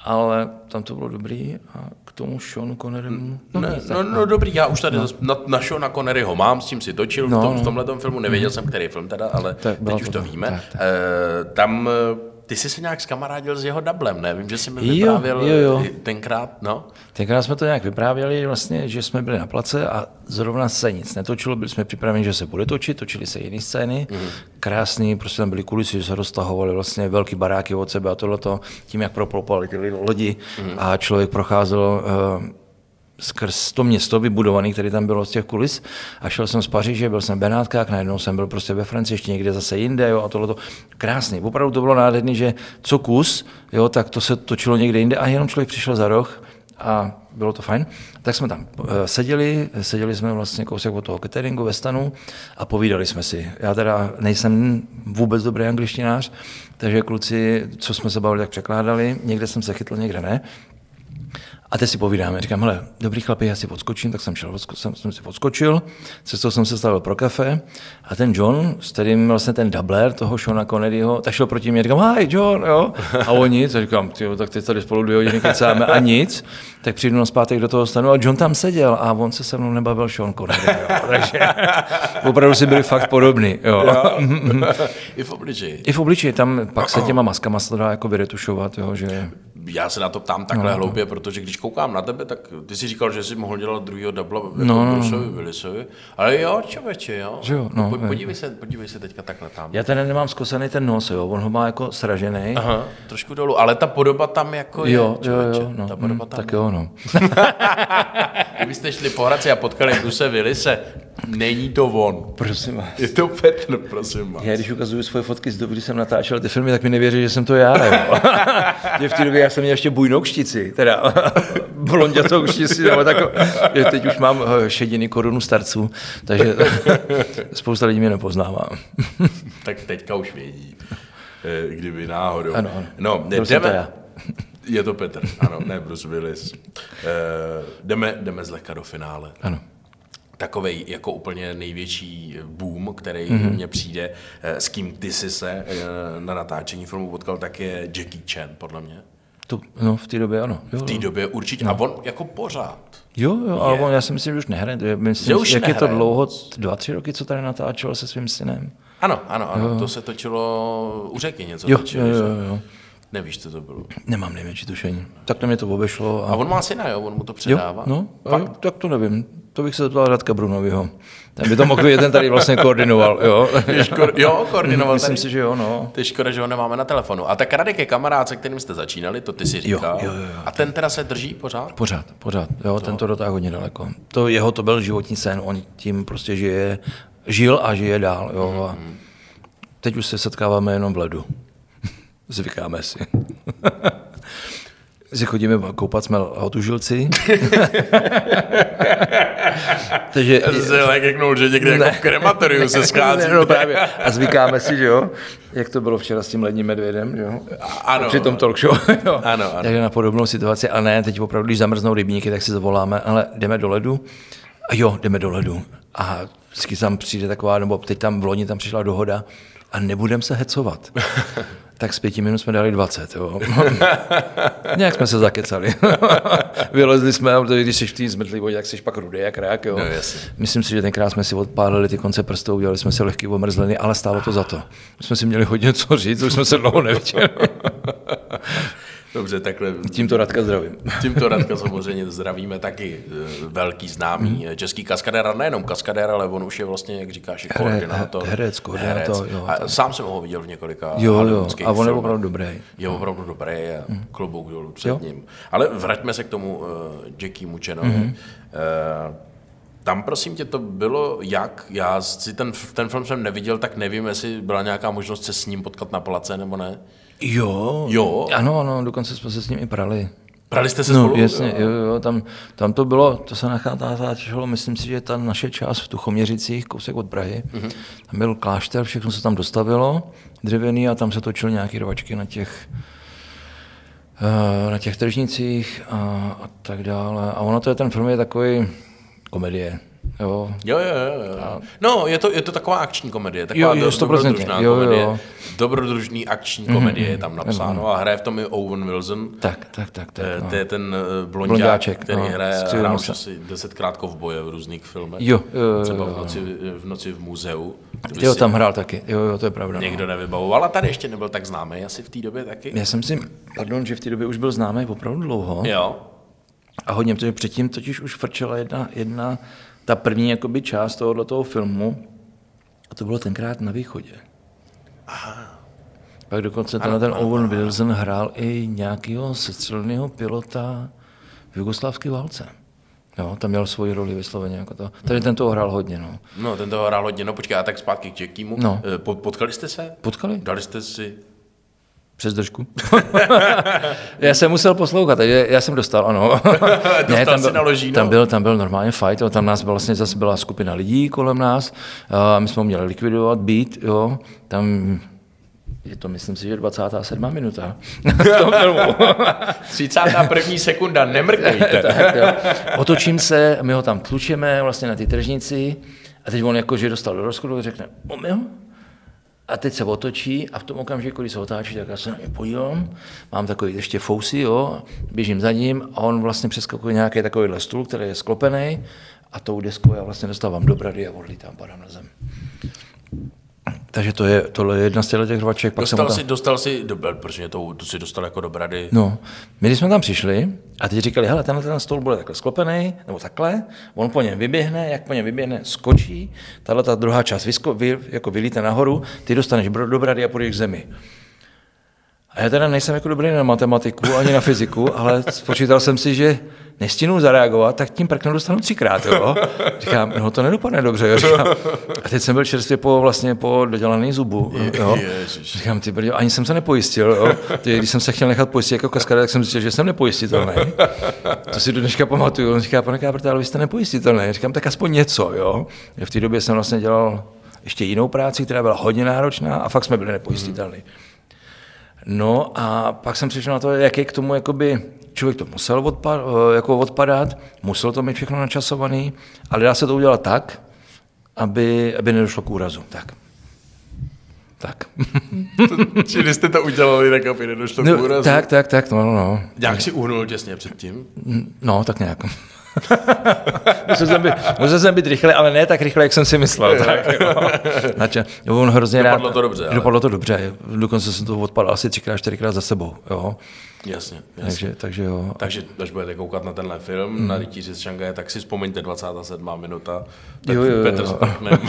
Ale tam to bylo dobrý a k tomu Seanu Connerymu... No, ne, no, no, dobrý, já už tady no. na, na Seana Conneryho mám, s tím si točil no, v, tom, v tomhle filmu, nevěděl mm. jsem, který film teda, ale tak, teď už to, to víme. Tak, tak. E, tam ty jsi se nějak zkamarádil s jeho dublem, ne? Vím, že jsi mi vyprávěl jo, jo, jo. tenkrát, no? Tenkrát jsme to nějak vyprávěli, vlastně, že jsme byli na place a zrovna se nic netočilo, byli jsme připraveni, že se bude točit, točili se jiné scény, mm. krásný, prostě tam byly kulisy, že se roztahovaly vlastně velký baráky od sebe a tohleto, tím, jak proplopaly ty lidi mm. a člověk procházel uh, skrz to město vybudované, které tam bylo z těch kulis. A šel jsem z Paříže, byl jsem v Benátkách, najednou jsem byl prostě ve Francii, ještě někde zase jinde, jo, a tohle to krásný. Opravdu to bylo nádherný, že co kus, jo, tak to se točilo někde jinde a jenom člověk přišel za roh a bylo to fajn. Tak jsme tam uh, seděli, seděli jsme vlastně kousek od toho cateringu ve stanu a povídali jsme si. Já teda nejsem vůbec dobrý angličtinář, takže kluci, co jsme se bavili, tak překládali. Někde jsem se chytl, někde ne. A teď si povídáme, říkám, hele, dobrý chlapi, já si odskočím, tak jsem šel, jsem, jsem si odskočil, cestou jsem se stavil pro kafe a ten John, s kterým vlastně ten dubler toho Shona Conneryho, tak šel proti mě, říkám, hi John, jo, a on nic, a říkám, tyjo, tak teď tady spolu dvě hodiny kecáme a nic, tak přijdu na zpátek do toho stanu a John tam seděl a on se se mnou nebavil Sean Connery, jo, takže opravdu si byli fakt podobný, jo. jo. I v obličeji. I v obličeji, tam pak se těma maskama se to dá jako vyretušovat, jo, že... Já se na to ptám takhle no, no. hloupě, protože když koukám na tebe, tak ty si říkal, že jsi mohl dělat druhýho dubla jako no, no, no. Willisovi. Ale jo, člověče, jo. Že jo no, po, podívej, se, podívej se teďka takhle tam. Já tady nemám zkosený ten nos, jo. On ho má jako sražený. Aha, trošku dolů, ale ta podoba tam jako je, jo, člověče. Jo, jo, no, ta podoba mm, tam tak je. jo, no. Kdybyste šli po Hradci a potkali Bruce Willise, není to on. Prosím vás. Je to Petr, prosím vás. Já když ukazuju svoje fotky z doby, kdy jsem natáčel ty filmy, tak mi nevěří, že jsem to já. Jo. v té době já jsem měl ještě bujnou kštici, teda blondětou kštici, nebo tak, teď už mám eh, šediny korunu starců, takže spousta lidí mě nepoznává. tak teďka už vědí, eh, kdyby náhodou. Ano, ano. No, jdeme, to já. Je to Petr, ano, ne Bruce Willis. E, jdeme, jdeme zlehka do finále. Ano. Takový jako úplně největší boom, který mm-hmm. mně přijde, s kým ty jsi se na natáčení filmu potkal, tak je Jackie Chan, podle mě. To, no, v té době ano. Jo, v té době určitě. No. A on jako pořád. Jo, jo, ale on, já si myslím, že už nehraje. Myslím, že už jak nehraje. je to dlouho, dva, tři roky, co tady natáčel se svým synem. Ano, ano, ano. To se točilo u řeky něco Jo, točili, jo, jo, jo. Nevíš, co to bylo. Nemám nejmenší tušení. Tak to mě to obešlo. A A... on má syna, jo? On mu to Jo, předává. no, a, tak to nevím. To bych se zeptal Radka Brunoviho. Ten by to mohl být, ten tady vlastně koordinoval, jo. Ko- jo, koordinoval Myslím tady. si, že jo, no. To je škoda, že ho nemáme na telefonu. A tak Radek je kamarád, se kterým jste začínali, to ty si říkal. jo, jo, jo. A ten teda se drží pořád? Pořád, pořád, jo, ten to dotáhl hodně daleko. To jeho to byl životní sen, on tím prostě žije, žil a žije dál, jo. A teď už se setkáváme jenom v ledu. Zvykáme si. si chodíme koupat jsme hotužilci. Takže Se leknul, že někde jako v krematoriu se schází. No, právě. A zvykáme si, že jo, jak to bylo včera s tím ledním medvědem, že jo? Ano. Při tom talk show. Jo. Ano, ano. Takže na podobnou situaci, ale ne, teď opravdu, když zamrznou rybníky, tak si zavoláme, ale jdeme do ledu. A jo, jdeme do ledu. A vždycky tam přijde taková, nebo teď tam v loni tam přišla dohoda a nebudem se hecovat. tak z pěti minut jsme dali 20. Jo. Nějak jsme se zakecali. Vylezli jsme, a když jsi v té zmrtlý vodě, tak jsi pak rudý jak rák. Jo. No. Myslím si, že tenkrát jsme si odpálili ty konce prstů, udělali jsme si lehký omrzliny, ale stálo to za to. My jsme si měli hodně co říct, už jsme se dlouho neviděli. Dobře, takhle. Tímto Radka zdravím. Tímto Radka samozřejmě zdravíme taky eh, velký známý Hmm. český kaskadér, a nejenom kaskadér, ale on už je vlastně, jak říkáš, i koordinátor. herec, koordinátor, jo, A sám jsem ho viděl v několika Jo, jo, a on je opravdu dobrý. Je opravdu dobrý a klobouk dolů před Jo. ním. Ale vraťme se k tomu uh, Jackie Muchenovi. Mm-hmm. Uh, tam prosím tě to bylo jak? Já si ten, ten film jsem neviděl, tak nevím, jestli byla nějaká možnost se s ním potkat na place nebo ne. Jo. Jo? Ano, ano, dokonce jsme se s ním i prali. Prali jste se No, spolu? jasně, jo, jo, tam, tam to bylo, to se nacházelo, myslím si, že ta naše část v Tuchoměřicích, kousek od Prahy, mm-hmm. tam byl klášter, všechno se tam dostavilo, dřevěný a tam se točily nějaké rvačky na těch, eh, na těch tržnicích a, a tak dále. A ono to je, ten film je takový komedie, jo. Jo, jo, jo. jo. No, je to, je to taková akční komedie, taková Jo, jo, do- 100%, dobrodružná jo, jo. komedie. Dobrodružný akční komedie je tam napsáno a hraje v tom i Owen Wilson. Tak, tak, tak, tak. Eh, no. To je ten eh, blonďák, Blonďáček, který no, hraje, hrál už asi desetkrát kovboje v různých filmech. Jo, jo, jo, Třeba v noci, v noci v muzeu. Jo, tam hrál taky, jo, jo, to je pravda. no. Někdo nevybavoval, a tady ještě nebyl tak známý asi v té době taky. Já jsem si, pardon, že v té době už byl známý opravdu dlouho. Jo. A hodně, protože předtím totiž už frčela jedna, jedna ta první jakoby část tohoto toho filmu, a to bylo tenkrát na východě. Pak dokonce ten Owen Wilson hrál i nějakého sestřelného pilota v jugoslávské válce. Jo, tam měl svoji roli vysloveně jako to. Tady ten toho hrál hodně, no. No, ten toho hrál hodně. No počkej, a tak zpátky k Jackiemu. No. Eh, po- Potkali jste se? Potkali? Dali jste si... Přes držku. já jsem musel poslouchat, takže já jsem dostal, ano. Dostal tam jsi byl, na ložíno? Tam byl, tam byl normálně fight, jo, tam nás byla vlastně zase byla skupina lidí kolem nás, a my jsme ho měli likvidovat, být, jo, tam je to, myslím si, že 27. minuta v tom filmu. 31. sekunda, nemrkejte. tak, jo. Otočím se, my ho tam tlučeme vlastně na ty tržnici a teď on jako, že dostal do rozchodu, řekne, omyl, a teď se otočí a v tom okamžiku, když se otáčí, tak já se na ně podívám. Mám takový ještě fousy, jo, běžím za ním a on vlastně přeskakuje nějaký takovýhle stůl, který je sklopený a tou deskou já vlastně dostávám do brady a odlítám, padám na zem. Takže to je, tohle je jedna z těch rvaček. Pak Dostal tam... si, dostal si, do, protože to, to si dostal jako do brady. No, my když jsme tam přišli a teď říkali, hele, tenhle ten stůl bude takhle sklopený, nebo takhle, on po něm vyběhne, jak po něm vyběhne, skočí, tahle ta druhá část vysko, vy, jako vylíte nahoru, ty dostaneš do brady a půjdeš k zemi. A já teda nejsem jako dobrý na matematiku ani na fyziku, ale spočítal jsem si, že nestihnu zareagovat, tak tím prknu dostanu třikrát. Jo? Říkám, no to nedopadne dobře. Jo? Říkám, a teď jsem byl čerstvě po, vlastně po dodělaný zubu. Jo? Říkám, ty brďo, ani jsem se nepojistil. Jo? Ty, když jsem se chtěl nechat pojistit jako kaskadér, tak jsem zjistil, že jsem nepojistitelný. To si do dneška pamatuju. On říká, pane Kábrte, ale vy jste nepojistitelný. Říkám, tak aspoň něco. Jo? V té době jsem vlastně dělal ještě jinou práci, která byla hodně náročná a fakt jsme byli nepojistitelní. No a pak jsem přišel na to, jak je k tomu jakoby, člověk to musel odpad, jako odpadat, musel to mít všechno načasovaný, ale dá se to udělat tak, aby, aby nedošlo k úrazu. Tak. Tak. Čili jste to udělali, tak aby nedošlo k No, úrazu. tak, tak, tak, no, no, no. Jak si uhnul těsně předtím? No, tak nějak. musel, jsem být, musel jsem být rychle, ale ne tak rychle, jak jsem si myslel. tak, jo. Znači, on hrozně Dopadlo rád, to dobře, ale- Dopadlo to dobře. Dokonce jsem to odpadl asi třikrát, čtyřikrát za sebou. Jo. Jasně, jasně. Takže, takže jo. Takže až budete koukat na tenhle film, hmm. na Rytíři z Šangaje, tak si vzpomeňte 27. minuta, tak Jo, jo, jo. Petr Parknem.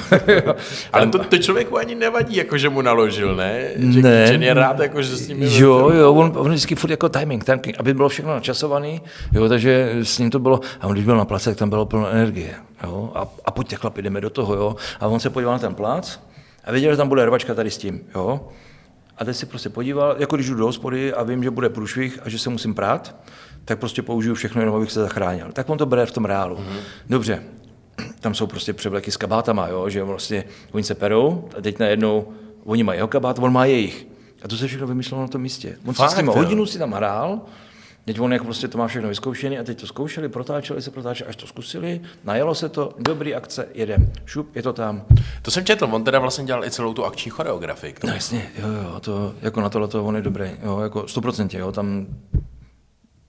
Ale to, to člověku ani nevadí, jako že mu naložil, ne? Že Ne. Kitchen je rád, jako, že s ním Jo, jo, on, on vždycky furt jako timing, timing, aby bylo všechno načasovaný, jo, takže s ním to bylo, a on když byl na place, tak tam bylo plno energie, jo, a, a pojďte chlapi, jdeme do toho, jo, a on se podíval na ten plác a věděl, že tam bude rvačka tady s tím, jo, a teď si prostě podíval, jako když jdu do hospody a vím, že bude průšvih a že se musím prát, tak prostě použiju všechno, jenom abych se zachránil. Tak on to bere v tom reálu. Mm-hmm. Dobře, tam jsou prostě převleky s kabátama, jo, že vlastně oni se perou a teď najednou oni mají jeho kabát, on má jejich. A to se všechno vymyslelo na tom místě. On Fakt, si s tím hodinu si tam hrál, teď on jako prostě to má všechno vyzkoušený a teď to zkoušeli, protáčeli se, protáčeli, až to zkusili, najelo se to, dobrý akce, jedem, šup, je to tam. To jsem četl, on teda vlastně dělal i celou tu akční choreografii. No jasně, jo, jo, to, jako na tohle to on je dobrý, jo, jako 100%, jo, tam,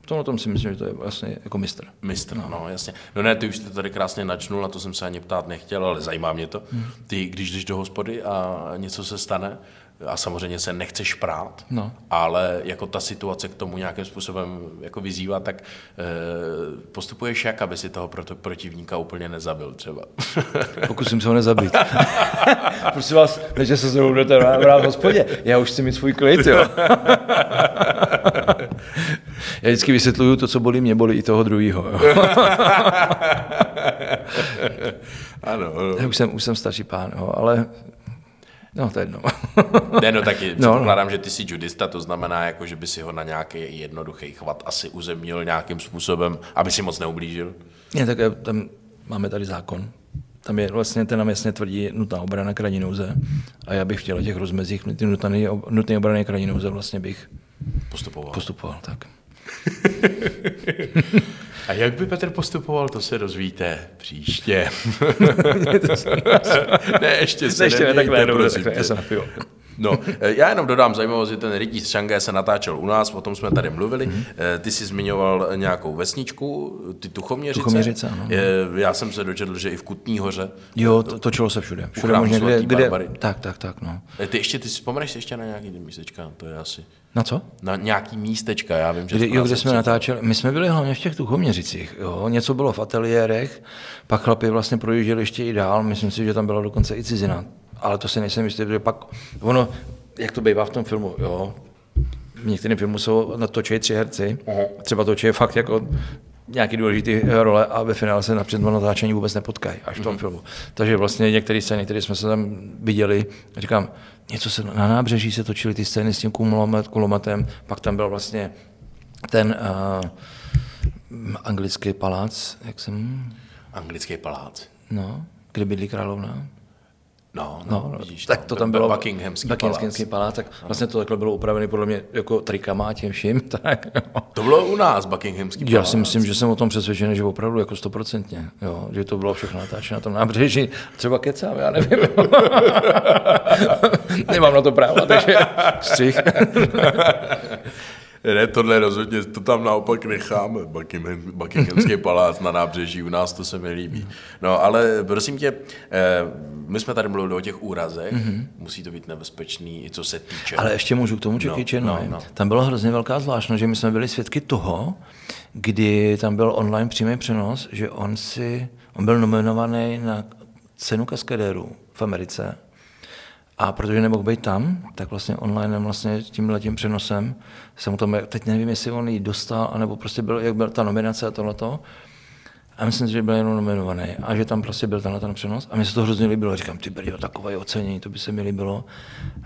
to na tom si myslím, že to je vlastně jako mistr. Mistr, no. no jasně. No ne, ty už to tady krásně načnul, na to jsem se ani ptát nechtěl, ale zajímá mě to. Hmm. Ty, když jdeš do hospody a něco se stane, a samozřejmě se nechceš prát, No. ale jako ta situace k tomu nějakým způsobem jako vyzývá, tak e, postupuješ jak, aby si toho proto, protivníka úplně nezabil třeba. Pokusím se ho nezabít. Prosím vás, takže se znovu budete vrát v hospodě. Já už chci mít svůj klid, jo. Já vždycky vysvětluju to, co bolí mě, bolí i toho druhého. ano, ano. Já už jsem, už jsem starší pán, jo, ale no, to je jedno. Ne, no taky No, předpokládám, že ty jsi judista, to znamená, jako, že by si ho na nějaký jednoduchý chvat asi uzemnil nějakým způsobem, aby si moc neublížil. Ne, tak tam máme tady zákon. Tam je vlastně, ten nám jasně tvrdí nutná obrana krajní nouze. A já bych v těle těch rozmezích ty nutné, nutné obrany krajní nouze vlastně bych Postupoval. postupoval. Tak. A jak by Petr postupoval, to se dozvíte příště. ne, ještě se Ještě ne, takhle, prosím takhle, já se napiju. No, eh, já jenom dodám zajímavost, že ten Rytíř z Šangaje se natáčel u nás, o tom jsme tady mluvili. Mhm. Mm-hmm. Ty jsi zmiňoval nějakou vesničku, ty Tuchoměřice. Tuchoměřice, ano. Eh, Já jsem se dočetl, že i v Kutní hoře. Jo, to, točilo se všude. Všude možně, kde, kde, tak, tak, tak, no. Ty ještě, ty si vzpomeneš ještě na nějaký ty místečka, to je asi. Na co? Na nějaký místečka, já vím, že Kde, jo, kde jsme natáčeli, my jsme byli hlavně v těch Tuchoměřicích, jo. něco bylo v ateliérech, pak chlapi vlastně projížděli ještě i dál, myslím si, že tam byla dokonce i cizina, ale to si nejsem jistý, protože pak ono, jak to bývá v tom filmu, jo, v některém filmu jsou natočí tři herci, třeba točí fakt jako nějaký důležitý role a ve finále se napřed na natáčení vůbec nepotkají, až v tom filmu. Takže vlastně některé scény, které jsme se tam viděli, říkám, něco se na nábřeží se točily ty scény s tím kulomet, kulometem, pak tam byl vlastně ten uh, anglický palác, jak jsem, Anglický palác. no, kde bydlí královna. No, no, No, vidíš, tak no, to tam bylo. Buckinghamský, Buckinghamský palác. tak vlastně to takhle bylo upravené podle mě jako trikama a tím vším. Tak, jo. To bylo u nás, Buckinghamský Já palác. si myslím, že jsem o tom přesvědčený, že opravdu jako stoprocentně, jo, že to bylo všechno natáčeno na tom nábřeží. Třeba kecám, já nevím. Nemám na to práva, takže střih. Ne, tohle rozhodně, to tam naopak necháme, Buckingham, Buckinghamský palác na nábřeží, u nás to se mi líbí. No, ale prosím tě, eh, my jsme tady mluvili o těch úrazech, mm-hmm. musí to být nebezpečný, i co se týče. Ale ještě můžu k tomu Jackie No, Chanovi. no, no. Tam byla hrozně velká zvláštnost, že my jsme byli svědky toho, kdy tam byl online přímý přenos, že on si, on byl nominovaný na cenu kaskadérů v Americe a protože nemohl být tam, tak vlastně online vlastně tím přenosem jsem tam, teď nevím, jestli on ji dostal, anebo prostě byl, jak byla ta nominace a tohleto. A myslím si, že byl jenom nominovaný a že tam prostě byl tenhle ten přenos. A mně se to hrozně líbilo. Říkám, ty brýho, takové ocenění, to by se mi líbilo.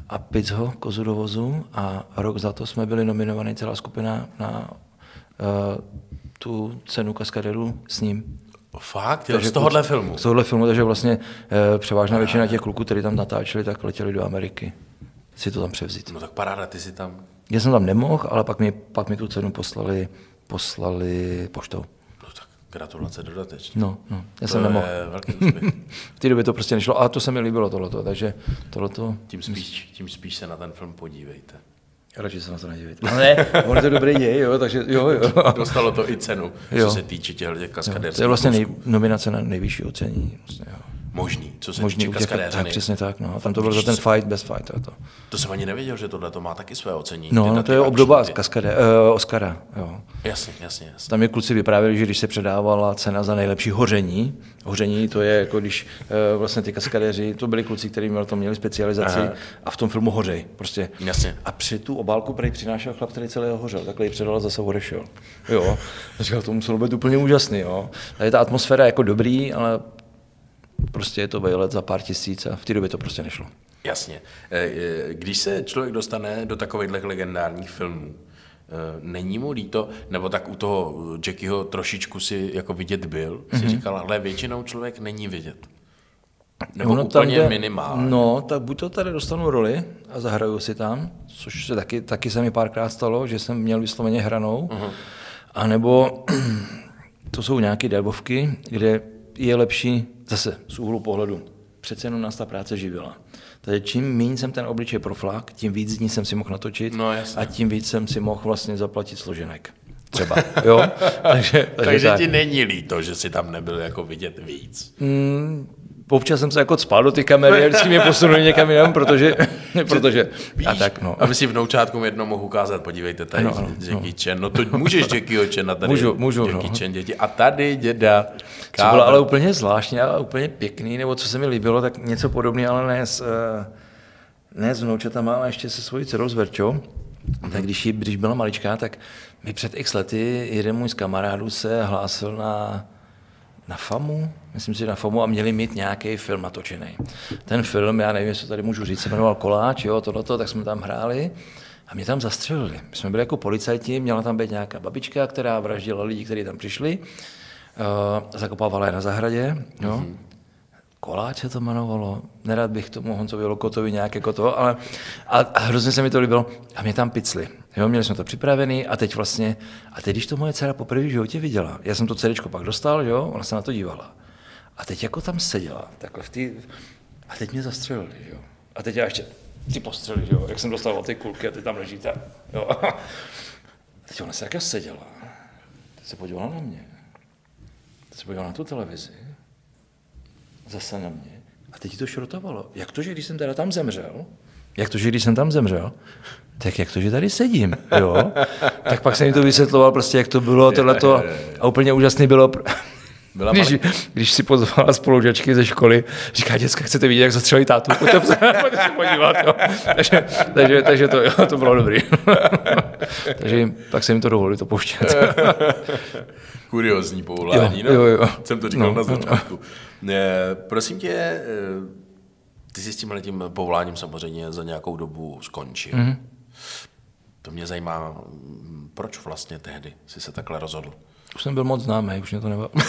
A pic ho, kozu do vozu a rok za to jsme byli nominovaní celá skupina na uh, tu cenu kaskaderu s ním. Fakt, jo, z tohohle filmu. Z tohohle filmu, takže vlastně uh, převážná většina těch kluků, kteří tam natáčeli, tak letěli do Ameriky si to tam převzít. No tak paráda, ty si tam, Já jsem tam nemohl, ale pak mi, pak mi tu cenu poslali, poslali poštou. no tak gratulace dodatečně. No, no, já To jsem nemohl. velký úspěch. V té době to prostě nešlo, a to se mi líbilo tohleto, takže tohleto, Tím spíš, tím spíš se na ten film podívejte. Radši se na to nedivit. No ne, on je to dobrý děj, jo, takže jo, jo. Dostalo to i cenu, jo. co se týče těch kaskadérských To je vlastně nej, nominace na nejvyšší ocenění. Vlastně, jo možný, co se možný týče kaskadéřiny. Tak, přesně tak, no. Tam to bylo za ten fight, bez fight. To. to jsem ani nevěděl, že tohle to má taky své ocenění. No, no to je obdoba z kaskade, uh, Oscara. Jo. Jasně, jasně, jasně. Tam je kluci vyprávěli, že když se předávala cena za nejlepší hoření, hoření to je jako když uh, vlastně ty kaskadéři, to byli kluci, kteří měli, to měli specializaci Aha. a v tom filmu hořej. Prostě. Jasně. A při tu obálku prej přinášel chlap, který celý hořel, takhle ji předal zase odešel. Jo. Říkal, to muselo být úplně úžasný. Jo. Tady ta atmosféra je jako dobrý, ale prostě je to vejlet za pár tisíc a v té době to prostě nešlo. Jasně. Eh, eh, když se člověk dostane do takových legendárních filmů, eh, není mu líto, nebo tak u toho Jackieho trošičku si jako vidět byl, mm-hmm. si mhm. říkal, ale většinou člověk není vidět. Nebo no, úplně tam, minimálně. No, tak buď to tady dostanu roli a zahraju si tam, což se taky, taky se mi párkrát stalo, že jsem měl vysloveně hranou, uh-huh. anebo to jsou nějaké delbovky, kde je lepší zase z úhlu pohledu. Přece jenom nás ta práce živila. Takže čím méně jsem ten obličej proflak, tím víc dní jsem si mohl natočit no, a tím víc jsem si mohl vlastně zaplatit složenek. Třeba, jo? takže, takže, takže tak. ti není líto, že si tam nebyl jako vidět víc? Mm, občas jsem se jako spal do ty kamery a vždycky mě posunuli někam jinam, protože, protože Víš, a tak, no. Aby si v noučátku jednou mohl ukázat, podívejte, tady no, no, Jackie no. Chan, no to můžeš Jackie Chan, tady můžu, můžu, Jackie no. Chan, děti, a tady děda. Co bylo ale úplně zvláštní a úplně pěkný, nebo co se mi líbilo, tak něco podobného, ale ne s, eh, ne s vnoučatama, ale ještě se svojí dcerou s Verčou. Mm-hmm. Tak když, jí, když byla maličká, tak mi před x lety jeden můj z kamarádů se hlásil na na FAMu, myslím si, na FAMu a měli mít nějaký film natočený. Ten film, já nevím, jestli tady můžu říct, se jmenoval Koláč, jo, tohleto, tak jsme tam hráli a mě tam zastřelili. My jsme byli jako policajti, měla tam být nějaká babička, která vraždila lidi, kteří tam přišli, uh, zakopávala je na zahradě, jo. Mm-hmm. Koláč se to jmenovalo, nerad bych tomu Honcovi Lokotovi nějak jako to, ale a, a hrozně se mi to líbilo. A mě tam picli. Jo, měli jsme to připravený a teď vlastně, a teď když to moje dcera poprvé v životě viděla, já jsem to CD pak dostal, jo, ona se na to dívala. A teď jako tam seděla, takhle v tý, a teď mě zastřelili, jo. A teď já ještě ty postřely, jo, jak jsem dostal ty kulky a ty tam ležíte, jo. A teď ona se jako seděla, teď se podívala na mě, teď se podívala na tu televizi, zase na mě, a teď to šrotovalo. Jak to, že když jsem teda tam zemřel, jak to, že když jsem tam zemřel, tak jak to, že tady sedím, jo? tak pak jsem mi to vysvětloval prostě, jak to bylo, tohleto, a úplně úžasný bylo, byla když, když si pozvala spolužačky ze školy, říká, děcka, chcete vidět, jak zastřelí tátu? Pojďte se, pojďte se podívat. Jo. Takže, takže, takže to, jo, to bylo dobrý. takže tak se jim to dovolili to pouštět. Kuriozní povolání, jo, no. jo, jo. jsem to říkal no, na začátku. No. Prosím tě, eh, ty jsi s tím tím povoláním samozřejmě za nějakou dobu skončil. Mm-hmm. To mě zajímá, proč vlastně tehdy jsi se takhle rozhodl? Už jsem byl moc známý, už mě to nebylo.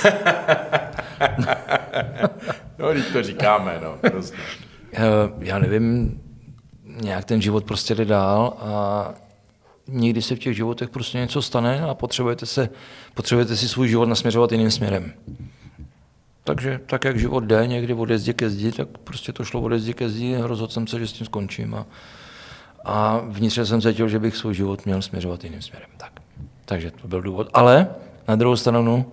no, když to říkáme, no, prostě. Já nevím, nějak ten život prostě jde dál a někdy se v těch životech prostě něco stane a potřebujete, se, potřebujete si svůj život nasměřovat jiným směrem. Takže tak, jak život jde někdy od zdi ke zdi, tak prostě to šlo od zdi ke zdi a rozhodl jsem se, že s tím skončím. A, a vnitřně jsem cítil, že bych svůj život měl směřovat jiným směrem. Tak. Takže to byl důvod. Ale na druhou stranu,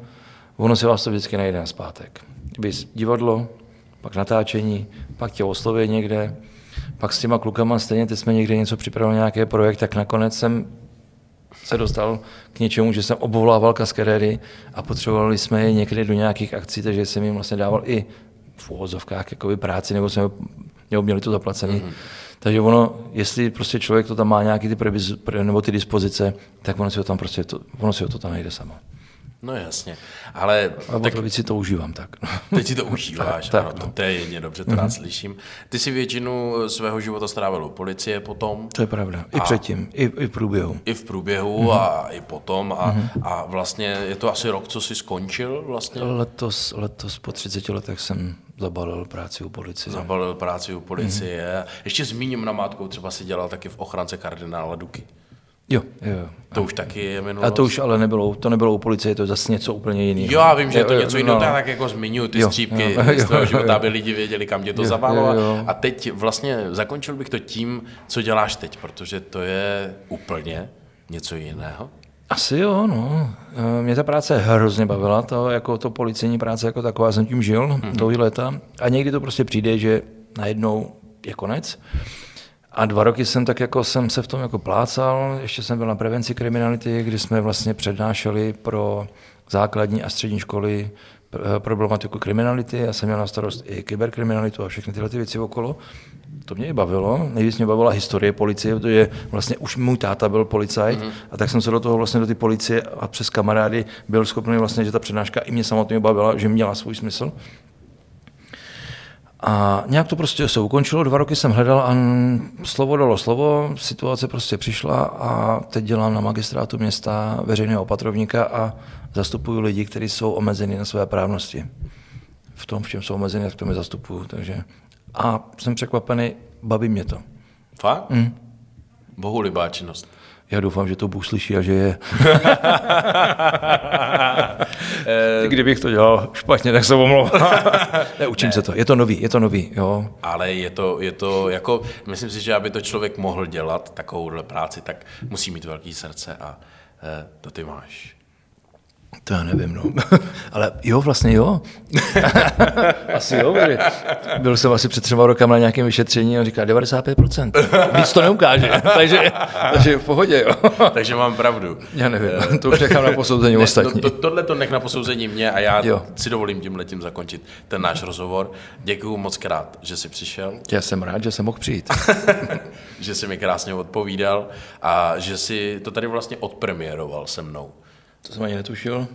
ono se vás to vždycky najde na zpátek. Kdyby divadlo, pak natáčení, pak tě oslovuje někde, pak s těma klukama stejně teď jsme někde něco připravili, nějaký projekt, tak nakonec jsem se dostal k něčemu, že jsem obvolával kaskadery a potřebovali jsme je někdy do nějakých akcí, takže jsem jim vlastně dával i v úvozovkách jakoby práci, nebo jsme nebo měli to zaplacené. Mm-hmm. Takže ono, jestli prostě člověk to tam má nějaký ty previz, nebo ty dispozice, tak ono si ho tam prostě, to, ono si ho to tam najde samo. No jasně, ale... A tak, víc si to užívám tak. Teď si to užíváš, tak, ano, tak, no. to je jedně dobře, to mm-hmm. rád slyším. Ty si většinu svého života strávil u policie potom. To je pravda, i předtím, i, i v průběhu. I v průběhu mm-hmm. a i potom a, mm-hmm. a vlastně je to asi rok, co jsi skončil vlastně? Letos, letos po 30 letech jsem zabalil práci u policie. Zabalil práci u policie. Mm-hmm. Ještě zmíním na mátkou, třeba si dělal taky v ochrance kardinála Duky. Jo, jo. To už taky je minulost. A to už ale nebylo, to nebylo u policie, to je zase něco úplně jiného. Jo, já vím, že je to Jo, něco jo, jiného, no. tak jako zmiňuji ty Jo, střípky jo, z tvého jo, života, jo. aby lidi věděli, kam tě to Jo, jo, jo. A teď vlastně zakončil bych to tím, co děláš teď, protože to je úplně něco jiného. Asi jo, no. Eh, Mě ta práce hrozně bavila, to, jako to policejní práce jako taková, jsem tím žil mm-hmm. dlouhý léta. A někdy to prostě přijde, že najednou je konec. A dva roky jsem tak jako jsem se v tom jako plácal, ještě jsem byl na prevenci kriminality, kdy jsme vlastně přednášeli pro základní a střední školy problematiku kriminality. Já jsem měl na starost i kyberkriminalitu a všechny tyhle ty věci okolo. To mě i bavilo. Nejvíc mě bavila historie policie, protože vlastně už můj táta byl policajt mm-hmm. a tak jsem se do toho vlastně do ty policie a přes kamarády byl schopný vlastně, že ta přednáška i mě samotně bavila, že měla svůj smysl. A nějak to prostě se ukončilo, dva roky jsem hledal a slovo dalo slovo, situace prostě přišla a teď dělám na magistrátu města veřejného opatrovníka a zastupuju lidi, kteří jsou omezeni na své právnosti. V tom, v čem jsou omezeni, tak to mi zastupuju. Takže. A jsem překvapený, baví mě to. Fakt? Mm. Bohu libá činnost. Já doufám, že to Bůh slyší a že je. Kdybych to dělal špatně, tak se omlouvám. ne, učím ne. se to. Je to nový, je to nový, jo. Ale je to, je to jako, myslím si, že aby to člověk mohl dělat, takovouhle práci, tak musí mít velký srdce a eh, to ty máš. To já nevím, no. Ale jo, vlastně jo. asi jo, byli. Byl jsem asi před třema rokama na nějakém vyšetření a říká 95%. Víc to neukáže, takže, takže v pohodě, jo. Takže mám pravdu. Já nevím, to už nechám na posouzení Ne, ostatní. to, to, tohle to nech na posouzení mě a já Jo. si dovolím tím letím zakončit ten náš rozhovor. Děkuju moc krát, že jsi přišel, Já jsem rád, že jsem mohl přijít. že jsi mi krásně odpovídal a že si to tady vlastně odpremiéroval se mnou. To jsem ani netušil.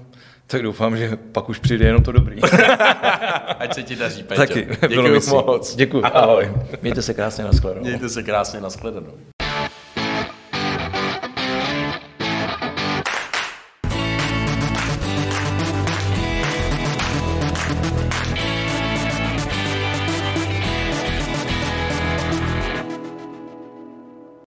Tak doufám, že pak už přijde jenom to dobrý. Ať se ti daří, Peťo. Taky. ctí. moc. Děkuji. Ahoj. Mějte se krásně, nashledanou. Mějte se krásně, nashledanou.